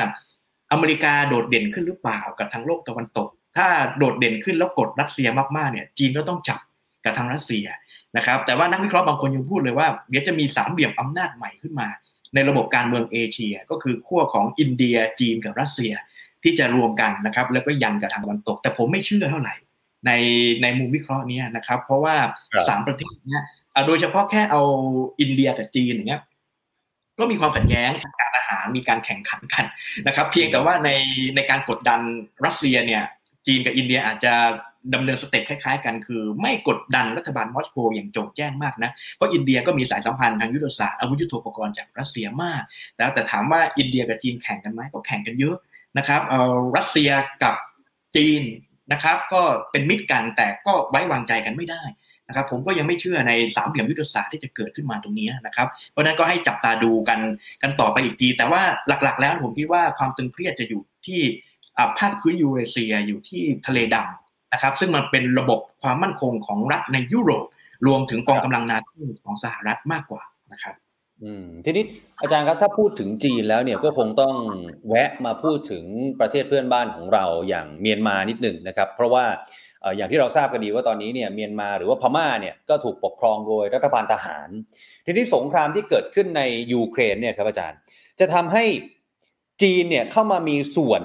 [SPEAKER 2] อเมริกาโดดเด่นขึ้นหรือเปล่ากับทางโลกตะวันตก ถ้าโดดเด่นขึ้นแล้วกดรัสเซียมากๆเนี่ยจีนก็ต้องจับกับทางรัสเซียนะครับแต่ว่านักวิเคราะห์บางคนยังพูดเลยว่าเดี๋ยวจะมีสามเหลี่ยมอำนาจใหม่ขึ้นมา ในระบบการเมืองเอเชีย ก็คือขั้วของอินเดียจีนกับรัสเซียที่จะรวมกันนะครับแล้วก็ยันกับทางตะวันตก แต่ผมไม่เชื่อเท่าไหร่ในในมุมวิเคราะห์นี้นะครับ เพราะว่าสามประเทศนี้โดยเฉพาะแค่เอาอินเดียกับจีนอย่างเงี้ยก็มีความขัดแย้งทางการทหารมีการแข่งขันกันนะครับ เพียงแต่ว่าในในการกดดันรัสเซียเนี่ยจีนกับอินเดียอาจจะ ดำเนิน step คล้ายๆ กันคือ ไม่กดดันรัฐบาลมอสโกอย่างโจ่งแจ้งมากนะ เพราะอินเดียก็มีสายสัมพันธ์ทางยุทธศาสตร์อาวุธยุทโธปกรณ์จากรัสเซียมากแล้วแต่ถามว่าอินเดียกับจีนแข่งกันไหมก็แข่งกันเยอะนะครับเออรัสเซียกับจีนนะครับก็เป็นมิตรกันแต่ก็ไว้วางใจกันไม่ได้นะครับผมก็ยังไม่เชื่อในสามเหลี่ยมยุทธศาสตร์ที่จะเกิดขึ้นมาตรงนี้นะครับเพราะนั้นก็ให้จับตาดูกันกันต่อไปอีกที แต่ว่าหลักๆ แล้วผมคิดว่าความตึงเครียดจะอยู่ที่ภาคพื้นยูเรเซียอยู่ที่ทะเลดำ นะครับซึ่งมันเป็นระบบความมั่นคงของรัฐในยุโรป รวมถึงกองกำลังนาโตของสหรัฐมากกว่านะครับ
[SPEAKER 1] อืมทีนี้อาจารย์ครับถ้าพูดถึงจีนแล้วเนี่ยก็คงต้องแวะมาพูดถึงประเทศเพื่อนบ้านของเราอย่างเมียนมานิดหนึ่งนะครับ เพราะว่าอย่างที่เราทราบกันดีว่าตอนนี้เนี่ยเมียนมาหรือว่าพม่าเนี่ยก็ถูกปกครองโดยรัฐบาลทหาร ทีนี้สงครามที่เกิดขึ้นในยูเครนเนี่ยครับอาจารย์ จะทำให้จีนเนี่ยเข้ามามีส่วน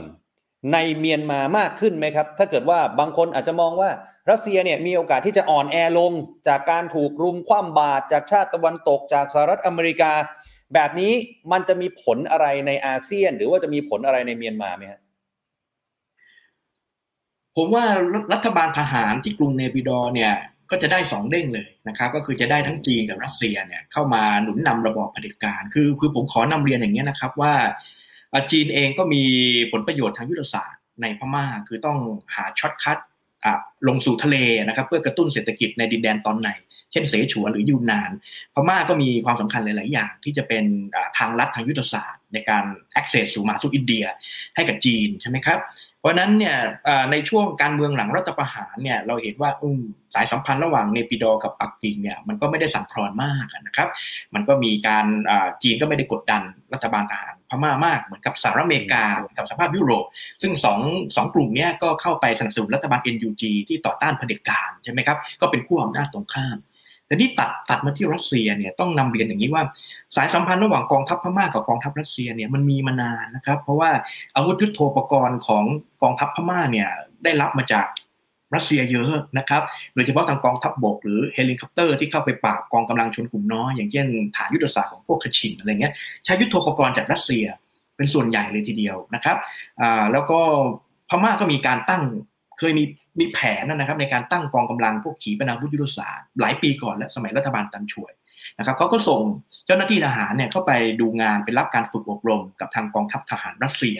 [SPEAKER 1] ในเมียนมามากขึ้นไหมครับ ถ้าเกิดว่าบางคนอาจจะมองว่ารัสเซียเนี่ยมีโอกาสที่จะอ่อนแอลง จากการถูกรุมคว่ำบาตรจากชาติตะวันตกจากสหรัฐอเมริกา แบบนี้มันจะมีผลอะไรในอาเซียน หรือว่าจะมีผลอะไรในเมียนมาไหมครับ
[SPEAKER 2] ผมว่ารัฐบาลทหารที่กรุงเนปิดอว์เนี่ยก็จะได้สองเด้งเลยนะครับก็คือจะได้ทั้งจีนกับรัสเซียเนี่ยเข้ามาหนุนนำระบอบเผด็จการ คือคือผมขอนำเรียนอย่างนี้นะครับว่า จีนเองก็มีผลประโยชน์ทางยุทธศาสตร์ในพม่าคือต้องหา shortcut ลงสู่ทะเลนะครับเพื่อกระตุ้นเศรษฐกิจในดินแดนตอนในเช่นเสฉวนหรือยูนนาน พม่าก็มีความสำคัญหลาย ๆ อย่าง ที่จะเป็นทางลัดทางยุทธศาสตร์ ในการ access สู่มาสู่อินเดียให้กับจีนใช่ไหมครับ เพราะนั้นเนี่ยในช่วงการเมืองหลังรัฐประหารเนี่ยเราเห็นว่าสายสัมพันธ์ระหว่างเนปิดอกับปักกิ่งเนี่ยมันก็ไม่ได้สั่นคลอนมากนะครับ มันก็มีการจีนก็ไม่ได้กดดันรัฐบาลทหารพม่ามากเหมือนกับสหรัฐอเมริกากับสภาพยุโรป ซึ่งสองสองกลุ่มนี้ก็เข้าไปสนับสนุนรัฐบาล NUG ที่ต่อต้านเผด็จการใช่ไหมครับก็เป็นขั้วอำนาจตรงข้าม แต่ที่ตัดตัดมาที่รัสเซียเนี่ยต้องนำเรียนอย่างนี้ว่า สายสัมพันธ์ระหว่างกองทัพพม่ากับกองทัพรัสเซียเนี่ยมันมีมานานนะครับ เพราะว่าอาวุธยุทโธปกรณ์ของกองทัพพม่าเนี่ยได้รับมาจากรัสเซียเยอะนะครับ โดยเฉพาะทางกองทัพบกหรือเฮลิคอปเตอร์ที่เข้าไปปราบกองกำลังชนกลุ่มน้อยอย่างเช่นฐานยุทธศาสตร์ของพวกคะฉิ่นอะไรเงี้ยใช้ยุทโธปกรณ์จากรัสเซียเป็นส่วนใหญ่เลยทีเดียวนะครับอ่าแล้วก็พม่าก็มีการตั้ง เคยมีมีแผนนะครับในการตั้งกองกำลังพวกขีปนาวุธยุทธศาสตร์หลายปีก่อนและสมัยรัฐบาลตานฉ่วยนะครับเขาก็ส่งเจ้าหน้าที่ทหารเนี่ยเข้าไปดูงานไปรับการฝึกอบรมกับทางกองทัพทหารรัสเซีย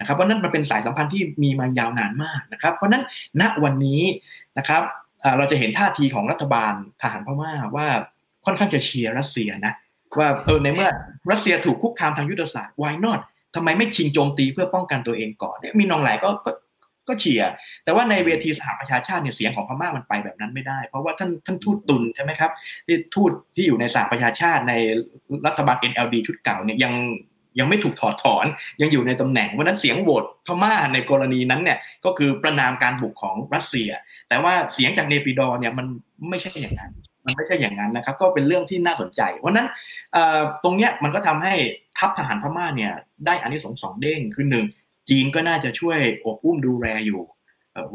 [SPEAKER 2] นะครับเพราะนั้นมันเป็นสายสัมพันธ์ที่มีมายาวนานมากนะครับ เพราะนั้นณวันนี้นะครับเราจะเห็นท่าทีของรัฐบาลทหารพม่าว่าค่อนข้างจะเชียร์รัสเซียนะว่าเออในเมื่อรัสเซียถูกคุกคามทางยุทธศาสตร์ why not ทำไมไม่ชิงโจมตีเพื่อป้องกันตัวเองก่อนเนี่ยมีนองหลายก็ ก็เชียร์แต่ว่าในเวทีสหประชาชาติเนี่ยเสียงของพม่ามันไปแบบนั้นไม่ได้ เพราะว่าท่านท่านทูตตุนใช่ไหมครับที่ทูตที่อยู่ในสหประชาชาติในรัฐบาล NLD ชุดเก่าเนี่ยยังยังไม่ถูกถอดถอนยังอยู่ในตำแหน่งเพราะนั้นเสียงโหวตพม่าในกรณีนั้นเนี่ยก็คือประนามการบุกของรัสเซีย แต่ว่าเสียงจากเนปิดอเนี่ยมันไม่ใช่อย่างนั้น มันไม่ใช่อย่างนั้นนะครับ ก็เป็นเรื่องที่น่าสนใจ เพราะนั้นตรงเนี้ยมันก็ทำให้ทัพทหารพม่าเนี่ยได้อันนี้สองสองเด้งคือหนึ่ง จีนก็น่าจะช่วยอบอุ้มดูแลอยู่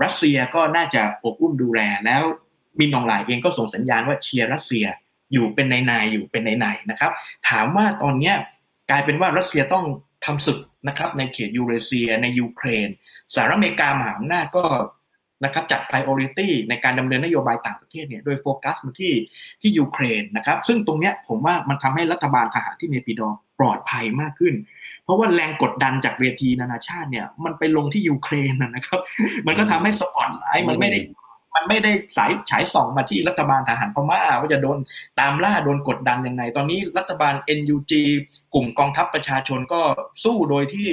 [SPEAKER 2] รัสเซียก็น่าจะโอบอุ้มดูแลแล้วมินอ่องหล่ายเองก็ส่งสัญญาณว่าเชียร์รัสเซียอยู่เป็นนัยๆ อยู่เป็นนัยๆนะครับ ถามว่าตอนนี้กลายเป็นว่ารัสเซียต้องทำศึกนะครับในเขตยูเรเซียในยูเครนสหรัฐอเมริกามหาอำนาจก็นะครับจัด priority ในการดำเนินนโยบายต่างประเทศเนี่ยโดยโฟกัสมาที่ที่ยูเครนนะครับ ซึ่งตรงเนี้ยผมว่ามันทำให้รัฐบาลทหารที่เนปิดอว์ปลอดภัยมากขึ้น ราะว่าแรงกดดันจากเวทีนานาชาติเนี่ย มันไปลงที่ยูเครนนะครับ มันก็ทำให้สปอตไลท์มันไม่ได้มันไม่ได้สายฉายส่องมาที่รัฐบาลทหารพม่าว่าจะโดนตามล่าโดนกดดันยังไง ตอนนี้รัฐบาล NUG กลุ่มกองทัพประชาชนก็สู้โดยที่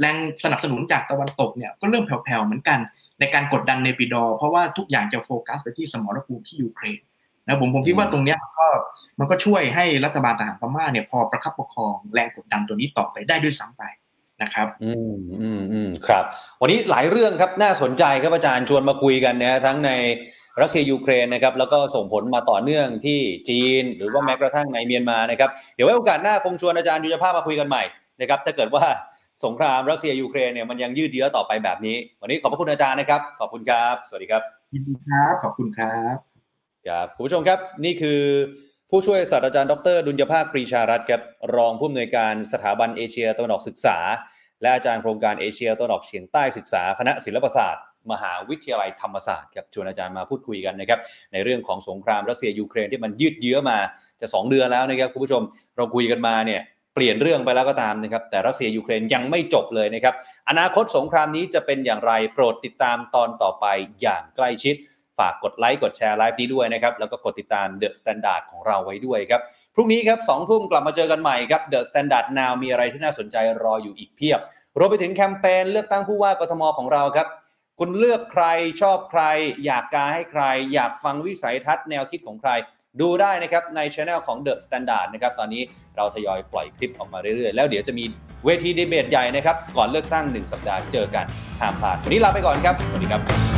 [SPEAKER 2] แรงสนับสนุนจากตะวันตกเนี่ยก็เริ่มแผ่วๆเหมือนกัน ในการกดดันในปีดอ เพราะว่าทุกอย่างจะโฟกัสไปที่สมรภูมิที่ยูเครน นะผมผมคิดว่าตรงเนี้ยมันก็มันก็ช่วยให้รัฐบาลทหารพม่าเนี่ยพอประคับประคองแรงกดดันตัวนี้ต่อไปได้ด้วยซ้ำไปนะครับ
[SPEAKER 1] อืมอืมอืมครับ วันนี้หลายเรื่องครับน่าสนใจครับอาจารย์ชวนมาคุยกันนะทั้งในรัสเซียยูเครนนะครับแล้วก็ส่งผลมาต่อเนื่องที่จีน หรือว่าแม้กระทั่งในเมียนมานะครับเดี๋ยวไว้โอกาสหน้าคงชวนอาจารย์ยุทธภาพมาคุยกันใหม่นะครับถ้าเกิดว่าสงครามรัสเซียยูเครนเนี่ยมันยังยืดเยื้อต่อไปแบบนี้ วันนี้ขอบพระคุณอาจารย์นะครับ ขอบคุณครับ สวัสดีครับ
[SPEAKER 2] ยินดีครับ ขอบคุณครับ
[SPEAKER 1] ครับคุณผู้ชมครับนี่คือผู้ช่วยศาสตราจารย์ดรดุลยภาคปรีชารัตน์ครับรองผู้อำนวยการสถาบันเอเชียตะวันออกศึกษา และอาจารย์โครงการเอเชียตะวันออกเฉียงใต้ศึกษาคณะศิลปศาสตร์ มหาวิทยาลัยธรรมศาสตร์ครับชวนอาจารย์มาพูดคุยกันนะครับในเรื่องของสงครามรัสเซียยูเครนที่มันยืดเยื้อมาจะ 2 เดือนแล้วนะครับคุณผู้ชมเราคุยกันมาเนี่ยเปลี่ยนเรื่องไปแล้วก็ตามนะครับแต่รัสเซียยูเครนยังไม่จบเลยนะครับอนาคตสงครามนี้จะเป็นอย่างไรโปรดติดตามตอนต่อไปอย่างใกล้ชิด ฝากกดไลค์กดแชร์ไลฟ์นี้ด้วยนะครับแล้วก็กดติดตาม The Standard ของเราไว้ด้วยครับพรุ่งนี้ครับสองทุ่มกลับมาเจอกันใหม่ครับ The Standard Now มีอะไรที่น่าสนใจรออยู่อีกเพียบรวมไปถึงแคมเปญเลือกตั้งผู้ว่ากทมของเราครับ คุณเลือกใครชอบใคร อยากกาให้ใคร อยากฟังวิสัยทัศน์แนวคิดของใคร ดูได้นะครับในช anel ของ The Standard นะครับตอนนี้เราทยอยปล่อยคลิปออกมาเรื่อยๆ แล้วเดี๋ยวจะมีเวทีดีเบตใหญ่นะครับ ก่อนเลือกตั้ง 1 สัปดาห์เจอกันห้ามพลาดวันนี้ลาไปก่อนครับ สวัสดีครับ